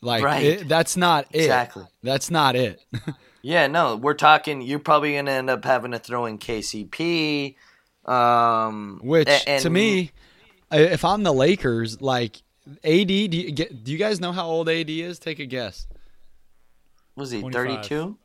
Like Right. it, that's not it. Exactly. That's not it. Yeah, no, we're talking. You're probably gonna end up having to throw in KCP, um, Which a- and to me, if I'm the Lakers, like AD, do you get? Do you guys know how old AD is? Take a guess. was he 32?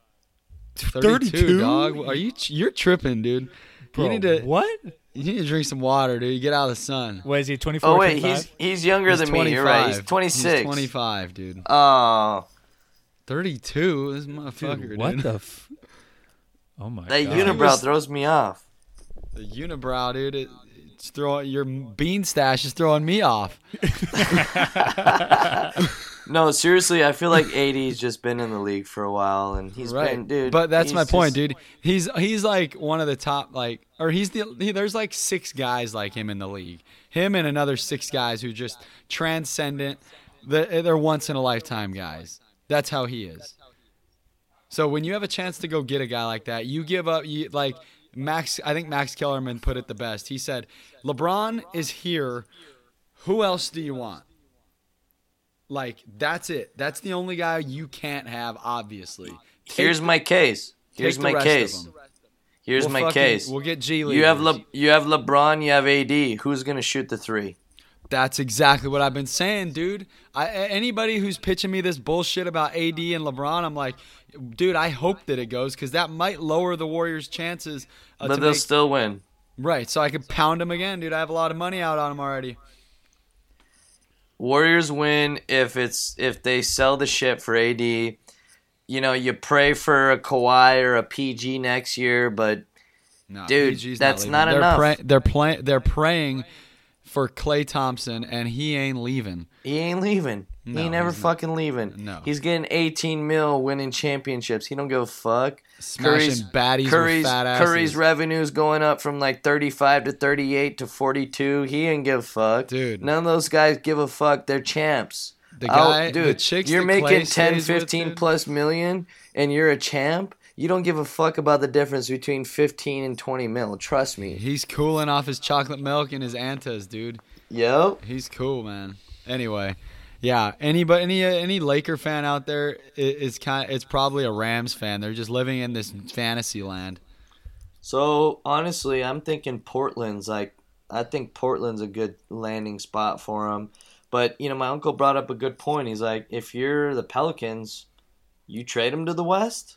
32, dog. Are you? You're tripping, dude. Bro, you need to. what? You need to drink some water, dude. You get out of the sun. What is he? 24, Oh wait, 25? he's he's younger He's than me. You're right. He's 25. 26. He's 25, dude. Oh, 32. This Dude, what dude. the? F- oh my that god! That unibrow was- throws me off. The unibrow, dude. It, it's throwing your bean stash is throwing me off. No, seriously, I feel like AD's just been in the league for a while, and he's right, been, dude. But that's my point, just- dude. He's he's like one of the top, like, or he's the he, there's like six guys like him in the league. Him and another six guys who just transcendent. They're, they're once in a lifetime guys. That's how he is. So when you have a chance to go get a guy like that, you give up. You like Max. I think Max Kellerman put it the best. He said, "LeBron is here. Who else do you want?" Like that's it. That's the only guy you can't have. Obviously. Here's my case. Here's my case. Here's We'll my fucking- case. We'll get G League. You have Le- you have LeBron, you have AD. Who's gonna shoot the three? That's exactly what I've been saying, dude. I, anybody who's pitching me this bullshit about AD and LeBron, I'm like, dude, I hope that it goes because that might lower the Warriors' chances. Uh, But to they'll make- still win. right, so I could pound them again, dude. I have a lot of money out on them already. Warriors win if it's if they sell the ship for AD. You know, you pray for a Kawhi or a PG next year, but No, Dude, PG's that's leaving. not they're enough. Pray, they're playing. They're praying for Klay Thompson, and he ain't leaving. he ain't leaving. He ain't never not. fucking leaving. No. He's getting 18 mil winning championships. He don't give a fuck. Smashing baddies Curry's, fat asses. Curry's revenue's going up from like 35 to 38 to 42. He ain't give a fuck. Dude. None of those guys give a fuck. They're champs. The guy, dude, the chicks you're making 10, stays with, 15 plus million and you're a champ. You don't give a fuck about the difference between 15 and 20 mil. Trust me. He's cooling off his chocolate milk and his Antas, dude. Yep. He's cool, man. Anyway, yeah. Anybody, any uh, any Laker fan out there is kind. It's probably a Rams fan. They're just living in this fantasy land. So honestly, I'm thinking Portland's like I think Portland's a good landing spot for him. But you know, my uncle brought up a good point. He's like, if you're the Pelicans, you trade him to the West?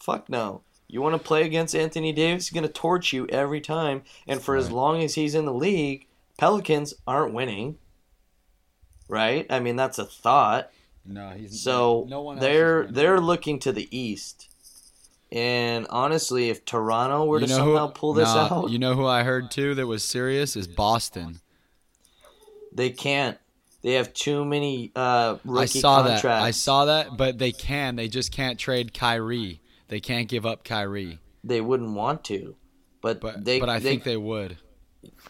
Fuck no. You want to play against Anthony Davis? He's gonna torch you every time. And for as long as he's in the league, Pelicans aren't winning. Right? I mean, that's a thought. No, he's So no one. they're they're looking to the east. And honestly, if Toronto were to You know somehow who, pull this nah, out, You know who I heard too that was serious is Boston. they can't. They have too many uh, rookie I saw contracts. that. I saw that, but they can. They just can't trade Kyrie. They can't give up Kyrie. They wouldn't want to, but, But they. but I they, think they would.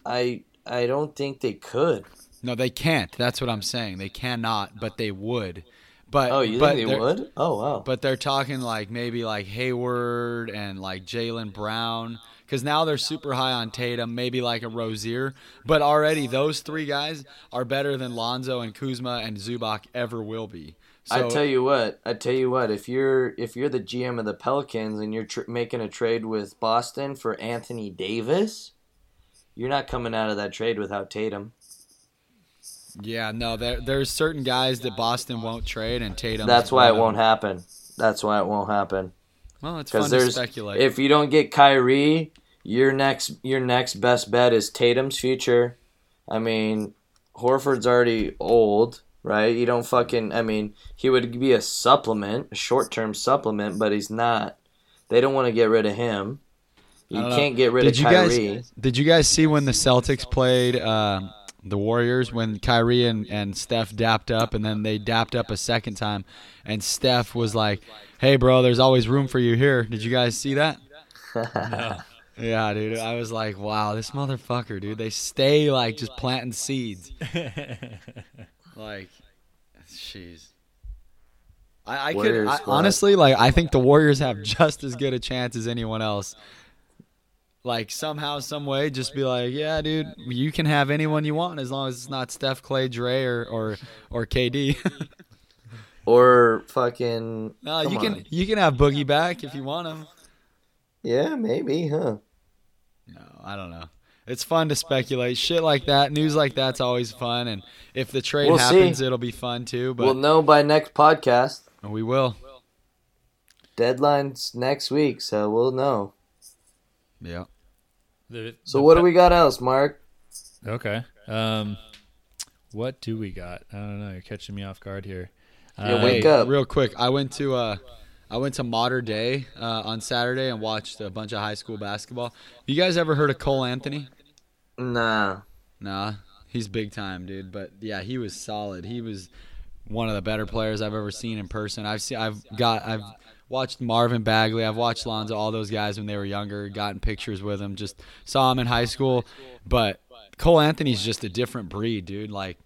I I don't think they could. No, they can't. That's what I'm saying. They cannot, but they would. But Oh, you but think they would? Oh wow. But they're talking like maybe like Hayward and like Jaylen Brown because now they're super high on Tatum, maybe like a Rozier. But already those three guys are better than Lonzo and Kuzma and Zubac ever will be. So I tell you what. I tell you what. If you're if you're the GM of the Pelicans and you're tr- making a trade with Boston for Anthony Davis, you're not coming out of that trade without Tatum. Yeah, no, there there's certain guys that Boston won't trade, and Tatum. That's why it won't happen. That's why it won't happen. Well, it's fun Because to speculate. if you don't get Kyrie, your next your next best bet is Tatum's future. I mean, Horford's already old, right? You don't fucking. I mean, he would be a supplement, a short term supplement, but he's not. They don't want to get rid of him. You I don't know. can't get rid did of you Kyrie. guys did you guys see when the Celtics played uh, the Warriors when Kyrie and, and Steph dapped up and then they dapped up a second time and Steph was like, "Hey bro, there's always room for you here." Did you guys see that? Yeah, dude. I was like, wow, this motherfucker, dude. They stay like just planting seeds. Like, jeez. I, I could Warriors I, honestly like. I think the Warriors have just as good a chance as anyone else. Like somehow, some way, just be like, yeah, dude, you can have anyone you want as long as it's not Steph, Klay, Dre, or or, or KD. Or fucking. no, you can on. you can have Boogie back if you want him. Yeah, maybe, huh? No, I don't know. It's fun to speculate. Shit like that, news like that's always fun. And if the trade We'll happens, see. it'll be fun too. But we'll know by next podcast. we will. Deadline's next week, so we'll know. Yeah. The- So the what pe- do we got else, Mark? Okay. Um, what do we got? I don't know. You're catching me off guard here. Yeah, Uh, wake Hey, up. real quick. I went to uh, I went to Modern Day uh, on Saturday and watched a bunch of high school basketball. You guys ever heard of Cole Anthony? Nah. Nah, he's big time, dude. But yeah, he was solid. He was one of the better players I've ever seen in person. I've seen, I've got, I've watched Marvin Bagley. I've watched Lonzo, all those guys when they were younger. Gotten pictures with them. Just saw him in high school. But Cole Anthony's just a different breed, dude. Like.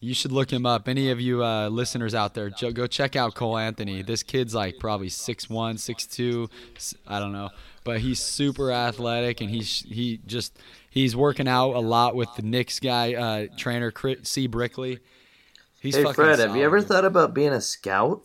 You should look him up. Any of you uh, listeners out there, go check out Cole Anthony. This kid's like probably 6'1", 6'2", s- I don't know, but he's super athletic and he's he just he's working out a lot with the Knicks guy uh, trainer C Brickley. He's hey Fred, have you ever thought about being a scout?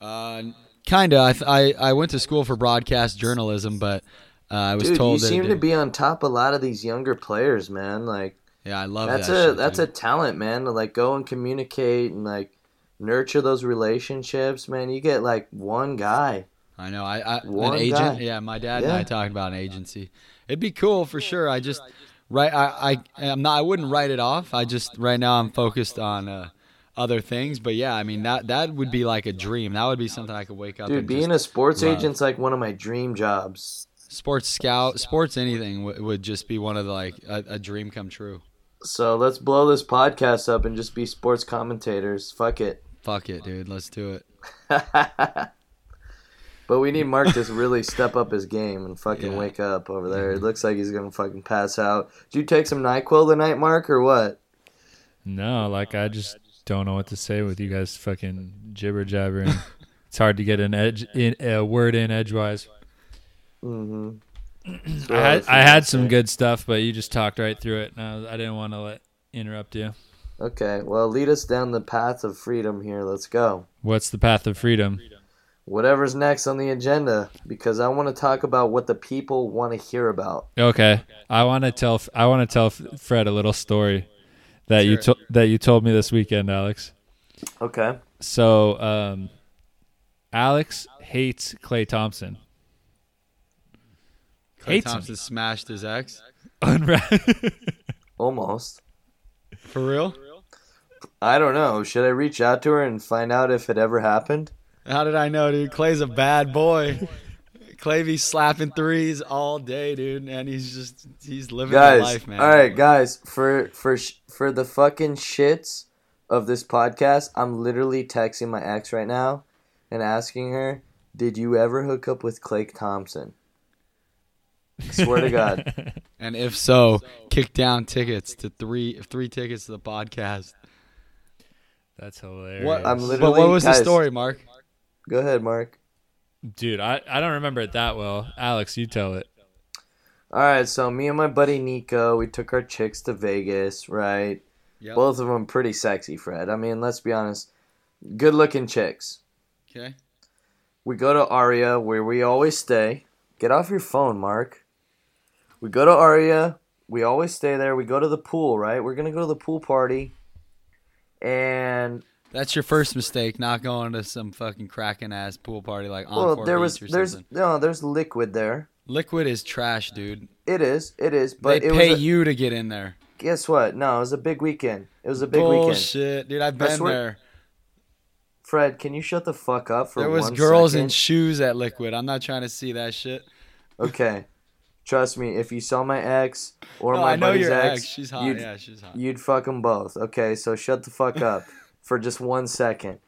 Uh, kinda. I, th- I I went to school for broadcast journalism, but uh, I was Dude, told you that seem to be on top of a lot of these younger players, man. Like Yeah, I love that's that. a shit, that's dude. a talent, man. To like go and communicate and like nurture those relationships, man. You get like one guy. I know. I, I One an agent. guy. Yeah, my dad and I talked about an agency. It'd be cool for sure. I just right. I, I I'm not. I wouldn't write it off. I just right now I'm focused on uh, other things. But yeah, I mean that that would be like a dream. That would be something I could wake up. Dude, and being just, a sports love. agent's like one of my dream jobs. sports scout, sports anything w- would just be one of the like a, a dream come true. So let's blow this podcast up and just be sports commentators. Fuck it. Fuck it, dude. Let's do it. but we need Mark to really step up his game and fucking Yeah. wake up over there. It mm-hmm. looks like he's gonna fucking pass out. Did you take some Nyquil tonight, Mark, or what? No, like I just don't know what to say with you guys fucking jibber jabbering. it's hard to get an edge in a word in edgewise. Mm-hmm. I had I had some good stuff, but you just talked right through it. And I, I didn't want to let interrupt you. Okay, well, lead us down the path of freedom here. Let's go. What's the path of freedom? Whatever's next on the agenda, because I want to talk about what the people want to hear about. Okay, I want to tell I want to tell Fred a little story that you Sure. to, that you told me this weekend, Alex. Okay. So, um, Alex hates Klay Thompson. Klay Hates him. Thompson smashed his ex. Unra- Almost. For real? I don't know. Should I reach out to her and find out if it ever happened? How did I know, dude? Klay's a bad boy. Klay be slapping threes all day, dude, and he's just he's living the guys, life, man. all right, guys, for for for the fucking shits of this podcast, I'm literally texting my ex right now and asking her, "Did you ever hook up with Klay Thompson?" Swear to God. And if so, kick down tickets to three three tickets to the podcast. That's hilarious. What? I'm literally. but what was guys- the story, Mark? Go ahead, Mark. Dude, I, I don't remember it that well. Alex, you tell it. All right, so me and my buddy Nico, we took our chicks to Vegas, right? Yep. Both of them pretty sexy, Fred. I mean, let's be honest, good-looking chicks. Okay. We go to Aria, where we always stay. Get off your phone, Mark. We go to Aria. We always stay there. We go to the pool, right? We're gonna go to the pool party, and That's your first mistake, not going to some fucking cracking ass pool party like Encore well, there Beach was or there's something. no there's liquid there. Liquid is trash, dude. It is, it is, but they it pay was. A, you to get in there. guess what? No, it was a big weekend. It was a big weekend. Bullshit, dude. I've been swear- there. Fred, can you shut the fuck up for There was girls in shoes at Liquid. I'm not trying to see that shit. Okay, trust me. If you saw my ex or No, my buddy's ex, ex. She's hot. you'd Yeah, she's hot. You'd fuck them both. Okay, so shut the fuck up for just one second.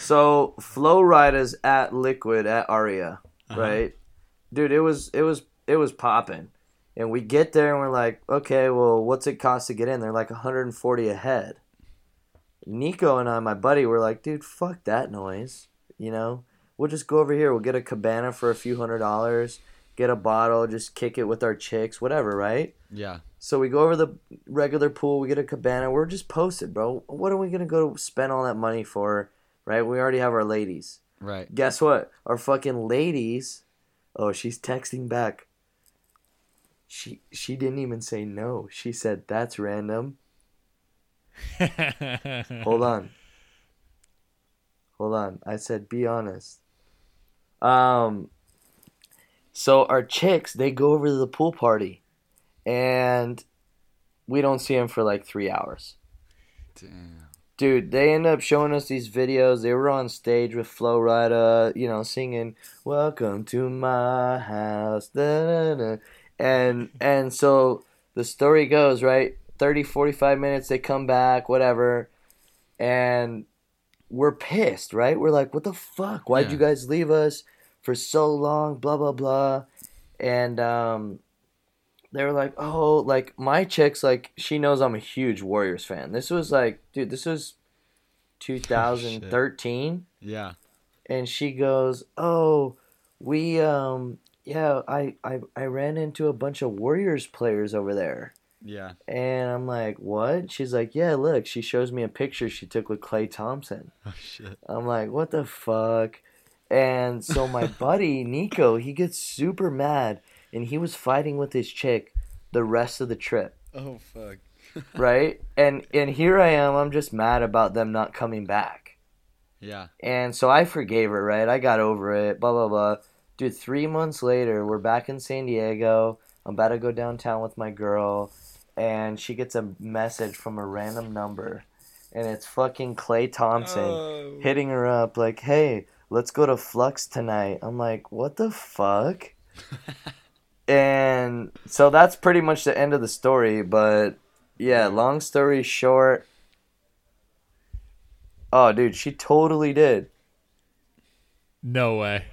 So, Flow Riders at Liquid at Aria, Uh-huh. right? dude, it was it was it was popping. And we get there and we're like, okay, well, what's it cost to get in? They're like 140 a head. Nico and I, my buddy, were like, dude, fuck that noise. You know, we'll just go over here. We'll get a cabana for a few hundred dollars, get a bottle, just kick it with our chicks, whatever, right? Yeah. So we go over the regular pool, we get a cabana. We're just posted, bro. What are we gonna go spend all that money for? Right? We already have our ladies. Right. Guess what? Our fucking ladies. Oh, she's texting back. She she didn't even say no. She said that's random. Hold on. Hold on. I said be honest. Um so our chicks, they go over to the pool party and we don't see him for like 3 hours. Damn. Dude, they end up showing us these videos. They were on stage with Flo Rida, you know, singing "Welcome to my house," da, da, da. and and so the story goes right. 30, 45 minutes, they come back, whatever, and we're pissed, right? We're like, "What the fuck? Why'd Yeah. you guys leave us for so long?" Blah blah blah, and um, they were like, oh, like my chick's like she knows I'm a huge Warriors fan. This was like, dude, this was 2013, Yeah. and she goes, oh, we um, yeah, I I I ran into a bunch of Warriors players over there. Yeah. And I'm like, what? She's like, yeah, look. She shows me a picture she took with Klay Thompson. Oh shit. I'm like, what the fuck? And so my buddy Nico, he gets super mad, and he was fighting with his chick the rest of the trip, Oh fuck. right? and and here I am, I'm just mad about them not coming back, Yeah. and so I forgave her, right? I got over it, blah blah blah. Dude, three months later, we're back in San Diego. I'm about to go downtown with my girl, and she gets a message from a random number, and it's fucking Klay Thompson Oh. hitting her up like, "Hey, let's go to Flux tonight." I'm like, "What the fuck?" and so that's pretty much the end of the story, but yeah, long story short, oh dude, she totally did. no way.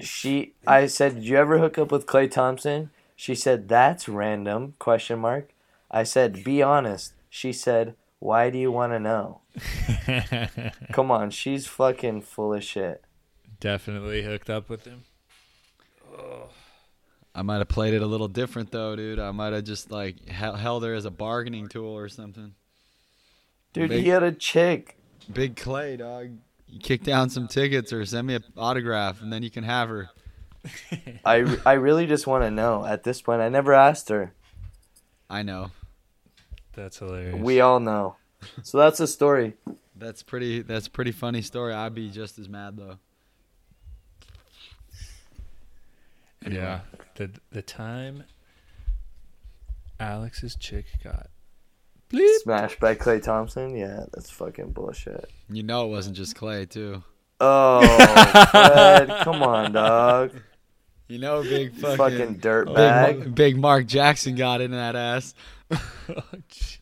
She I said, "Did you ever hook up with Klay Thompson?" She said, "That's random?" question mark. I said, "Be honest." She said, "Why do you want to know?" Come on, she's fucking full of shit. Definitely hooked up with him. I might have played it a little different though, dude. I might have just like held her as a bargaining tool or something. Dude, Big- he had a chick. Big Klay, dog. You kick down some tickets or send me an autograph, and then you can have her. I, I really just want to know at this point. I never asked her. I know. That's hilarious. We all know. So that's the story. That's pretty. That's a pretty funny story. I'd be just as mad though. yeah. The the time Alex's chick got bleep. Smashed by Klay Thompson. Yeah, that's fucking bullshit. You know it wasn't just Klay too. Oh, Fred, come on, dog. You know, big fucking, fucking dirt big, bag. big Mark Jackson got in that ass. Oh, gee.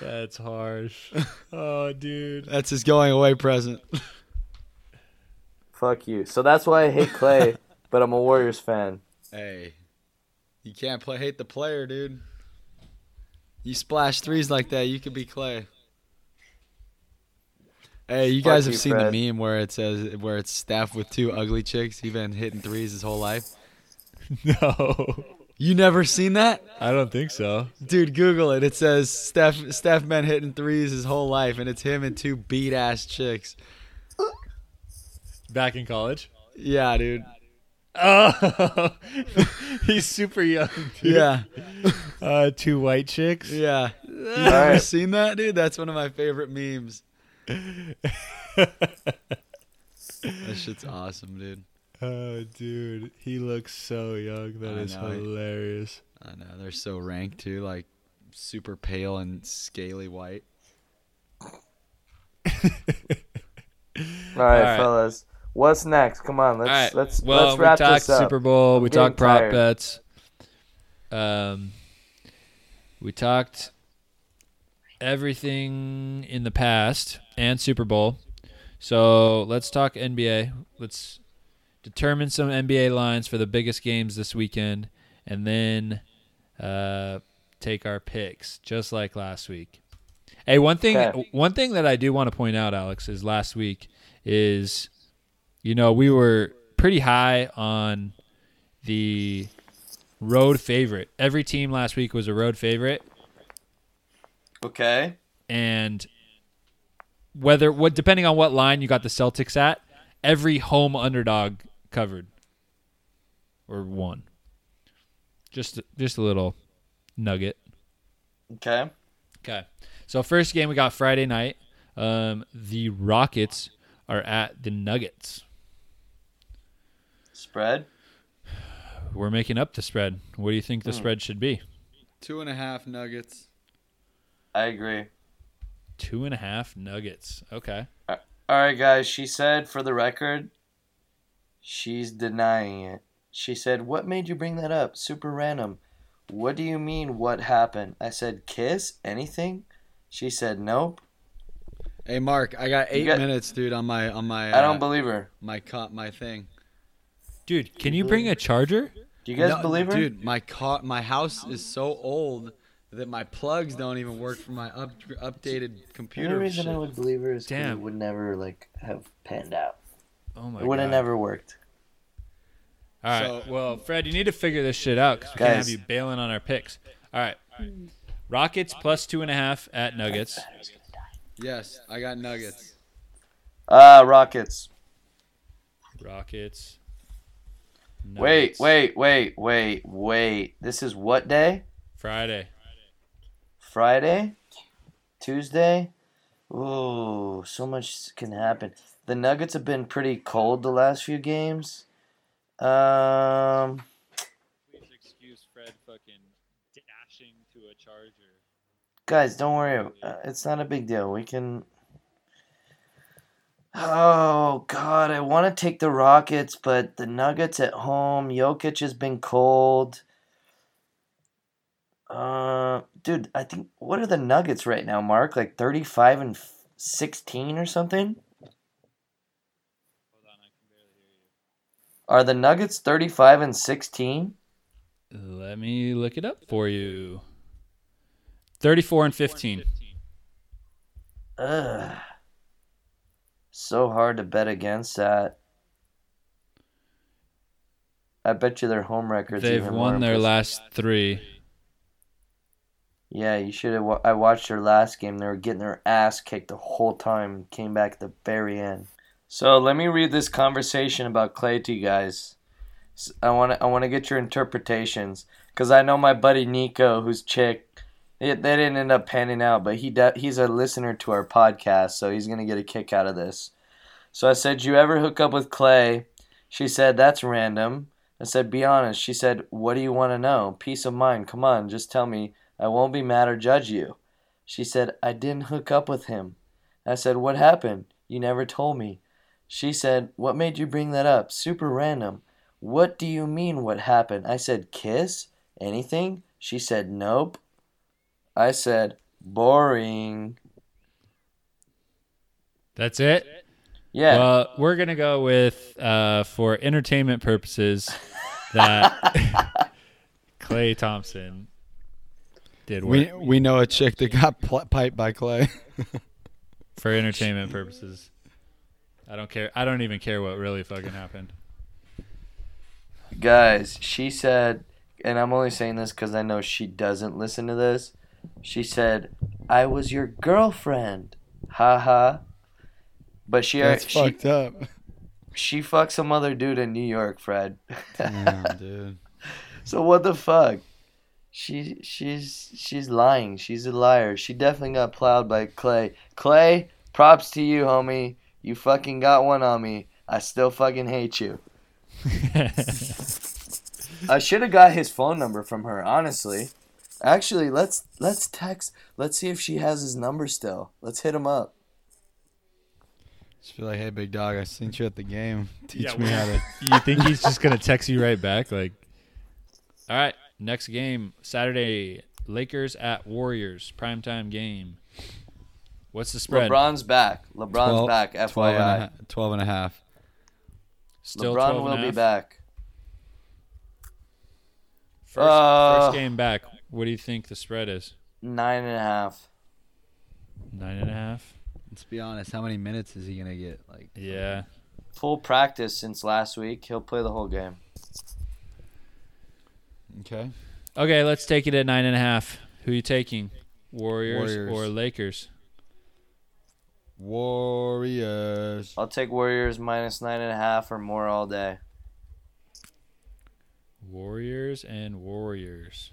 That's harsh. Oh, dude. That's his going away present. Fuck you. So that's why I hate Klay, but I'm a Warriors fan. Hey, you can't play hate the player, dude. You splash threes like that, you could be Klay. Hey, you guys have seen Fred. the meme where it says where it's Steph with two ugly chicks. He's been hitting threes his whole life. No. You never seen that, I don't think so. dude? Google it. It says Steph Steph been hitting threes his whole life, and it's him and two beat ass chicks. Back in college? Yeah, dude. Oh. He's super young. Dude. Yeah, Uh, two white chicks. yeah. You All ever seen that, dude? That's one of my favorite memes. That shit's awesome, dude. Oh, dude, he looks so young. That I is know. hilarious. I know they're so rank too, like super pale and scaly white. All right, right. fellas. What's next? Come on, let's right. let's well, let's wrap we talked this up. Super Bowl. We talked prop tired. bets. Um, we talked everything in the past and Super Bowl. So let's talk NBA. Let's determine some NBA lines for the biggest games this weekend, and then uh, take our picks, just like last week. Hey, one thing, Okay. one thing that I do want to point out, Alex, is last week is, you know, we were pretty high on the road favorite. Every team last week was a road favorite, Okay. and whether what depending on what line you got the Celtics at, every home underdog covered or won. Just just a little nugget. Okay. Okay. So first game we got Friday night. Um, the Rockets are at the Nuggets. Spread. We're making up the spread. What do you think the spread should be? Two and a half nuggets. I agree. Two and a half Nuggets. Okay. All right, guys. She said, for the record, she's denying it. She said, "What made you bring that up? Super random. What do you mean? What happened?" I said, "Kiss? Anything?" She said, "Nope." Hey Mark, I got eight got- minutes, dude, on my on my I don't uh, believe her. my co- my thing. Dude, can you bring a charger? Do you guys No, believe her? Dude, my car, my house is so old that my plugs don't even work for my up, updated The computer. only reason shit. I would believe her is 'cause Damn. it would never like have panned out. Oh my It would have never worked. All right. So- well, Fred, you need to figure this shit out because we can't have you bailing on our picks. All right. Rockets plus two and a half at Nuggets. Yes, I got nuggets. Ah, Rockets. Rockets. Wait, Nuggets. wait, wait, wait, wait. This is what day? Friday. Friday? Tuesday? Ooh, so much can happen. The Nuggets have been pretty cold the last few games. Um, Please excuse Fred fucking dashing to a charger. guys, don't worry. Uh, it's not a big deal. We can. Oh God, I want to take the Rockets, but the Nuggets at home. Jokic has been cold. Uh, dude, I think what are the Nuggets right now, Mark? Like thirty-five and sixteen or something. Hold on, I can barely hear you. Are the Nuggets thirty-five and sixteen? Let me look it up for you. 34 and 15. Ugh. So hard to bet against that. I bet you their home records. They've even more won their last three. Yeah, you should have. Wa- I watched their last game. They were getting their ass kicked the whole time. Came back at the very end. So let me read this conversation about Klay to you guys. I want to. I want to get your interpretations because I know my buddy Nico, who's chick. They, they didn't end up panning out, but he de- he's a listener to our podcast, so he's gonna get a kick out of this. So I said, "You ever hook up with Klay?" She said, "That's random." I said, "Be honest." She said, "What do you want to know? Peace of mind. Come on, just tell me. I won't be mad or judge you." She said, "I didn't hook up with him." I said, "What happened? You never told me." She said, "What made you bring that up? Super random." What do you mean what happened? I said, "Kiss? Anything?" She said, "Nope." I said, "Boring." That's it? Yeah. Well, we're going to go with, uh, for entertainment purposes, that Klay Thompson did work. We we know a chick that got pl- piped by Klay. for entertainment purposes. I don't care. I don't even care what really fucking happened. Guys, she said, and I'm only saying this because I know she doesn't listen to this. She said, "I was your girlfriend." Ha ha. But she That's she fucked up. she fucked some other dude in New York, Fred. Damn, dude. so what the fuck? She she's she's lying. She's a liar. She definitely got plowed by Klay. Klay, props to you, homie. You fucking got one on me. I still fucking hate you. I should have got his phone number from her, honestly. Actually, let's let's text. Let's see if she has his number still. Let's hit him up. Just be like, hey, big dog, I seen you at the game. Teach Yeah, me well- how to. you think he's just gonna text you right back? Like, all right, next game Saturday, Lakers at Warriors, primetime game. What's the spread? LeBron's back. LeBron's 12 back. 12 and, a FYI. half, 12 and a half. Still LeBron will and be back. First, Uh, first game back. What do you think the spread is? Nine and a half. Nine and a half. Let's be honest. How many minutes is he gonna get? Like, Yeah. Full practice since last week. He'll play the whole game. okay. Okay, let's take it at nine and a half. Who you taking? Warriors, Warriors. or Lakers? Warriors. I'll take Warriors minus nine and a half or more all day. Warriors and Warriors.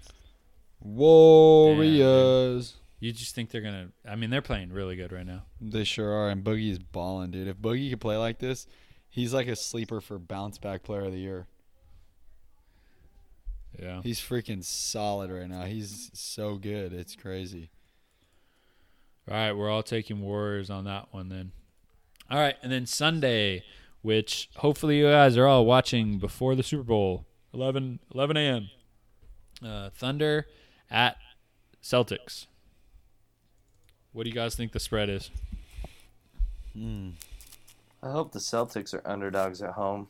Warriors. You just think they're gonna? I mean, they're playing really good right now. They sure are, and Boogie's balling, dude. If Boogie could play like this, he's like a sleeper for bounce back player of the year. Yeah. He's freaking solid right now. He's so good. It's crazy. All right, we're all taking Warriors on that one then. All right, and then Sunday, which hopefully you guys are all watching before the Super Bowl, 11, 11 a.m. Uh, Thunder at Celtics. What do you guys think the spread is? Hmm. I hope the Celtics are underdogs at home.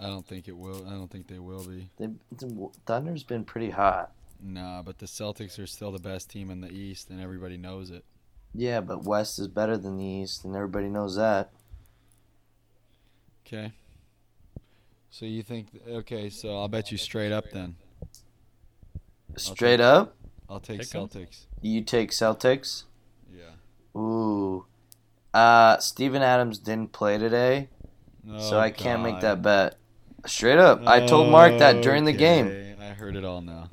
I don't think it will. I don't think they will be. They, the Thunder's been pretty hot. Nah, but the Celtics are still the best team in the East, and everybody knows it. Yeah, but West is better than the East, and everybody knows that. Okay. So you think? Okay, so I'll bet you straight up then. Straight up, I'll take Pick 'em. Celtics. you take Celtics. Yeah. Ooh. Uh, Steven Adams didn't play today, so Oh, I can't make that bet. Straight up. I told Mark that during the game. I heard it all now.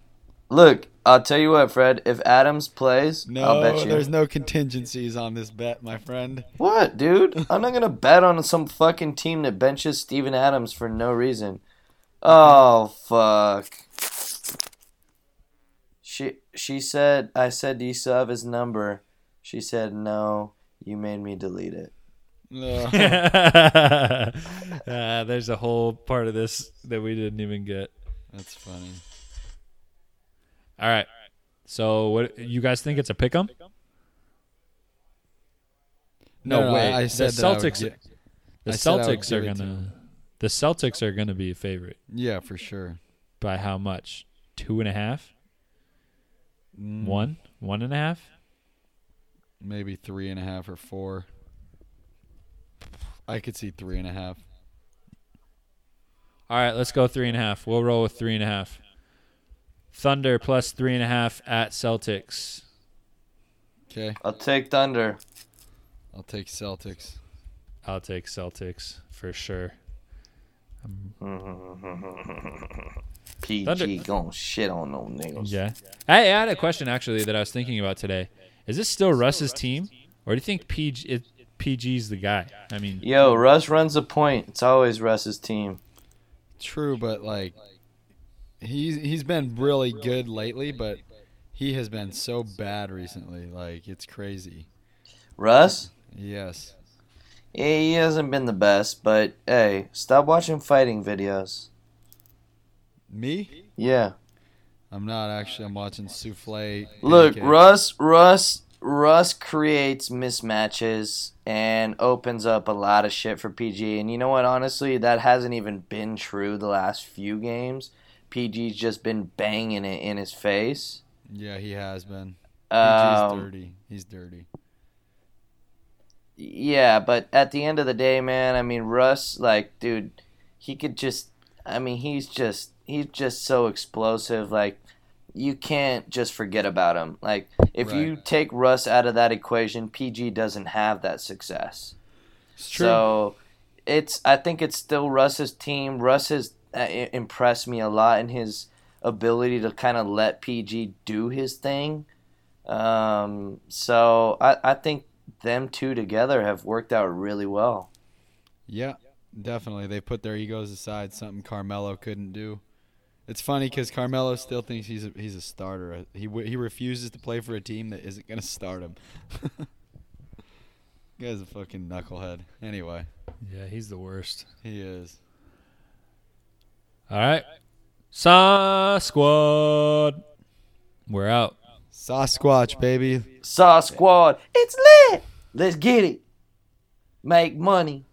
Look, I'll tell you what, Fred. If Adams plays, No, I'll bet you. there's no contingencies on this bet, my friend. What, dude? I'm not gonna bet on some fucking team that benches Steven Adams for no reason. Oh fuck. She she said I said do you still have his number? She said no. You made me delete it. Uh, there's a whole part of this that we didn't even get. That's funny. All right. So, what you guys think it's a pick 'em? No, No, no, wait. I- I said the that would Celtics. get- the I said I would Celtics are give it to gonna. The Celtics are gonna be a favorite Yeah, for sure. by how much? Two and a half? Mm, One? One and a half? Maybe three and a half or four. I could see three and a half. All right, let's go three and a half. We'll roll with three and a half. Thunder plus three and a half at Celtics. Okay, I'll take Thunder. I'll take Celtics. I'll take Celtics for sure. Mm-hmm. PG Thunder- gon' shit on those niggas. Yeah. Hey, I had a question actually that I was thinking about today. Is this still Russ's team, or do you think PG it, PG's the guy? I mean, Yo, Russ runs the point. It's always Russ's team. True, but like he's he's been really good lately, but he has been so bad recently. Like it's crazy. Russ? Yes. Yeah, he hasn't been the best, but hey, stop watching fighting videos. Me? Yeah. I'm not actually. I'm watching Souffle. Look, pancakes. Russ, Russ, Russ creates mismatches and opens up a lot of shit for PG. And you know what? Honestly, that hasn't even been true the last few games. PG's just been banging it in his face. Yeah, he has been. PG's Um, dirty. He's dirty. Yeah, but at the end of the day, man, I mean, Russ, like, dude, he could just, I mean, he's just, he's just so explosive. Like, you can't just forget about him. Like, if you take Russ out of that equation, PG doesn't have that success. It's true. So, it's, I think it's still Russ's team. Russ has uh, impressed me a lot in his ability to kind of let PG do his thing. Um, so I, I think them two together have worked out really well. Yeah, definitely. They put their egos aside, something Carmelo couldn't do. It's funny because Carmelo still thinks he's a, he's a starter. He he refuses to play for a team that isn't gonna start him. Guy's a fucking knucklehead. Anyway, yeah, he's the worst. he is. All right, Sa Squad. We're out. Sasquatch, baby. Sasquatch. It's lit. Let's get it. Make money.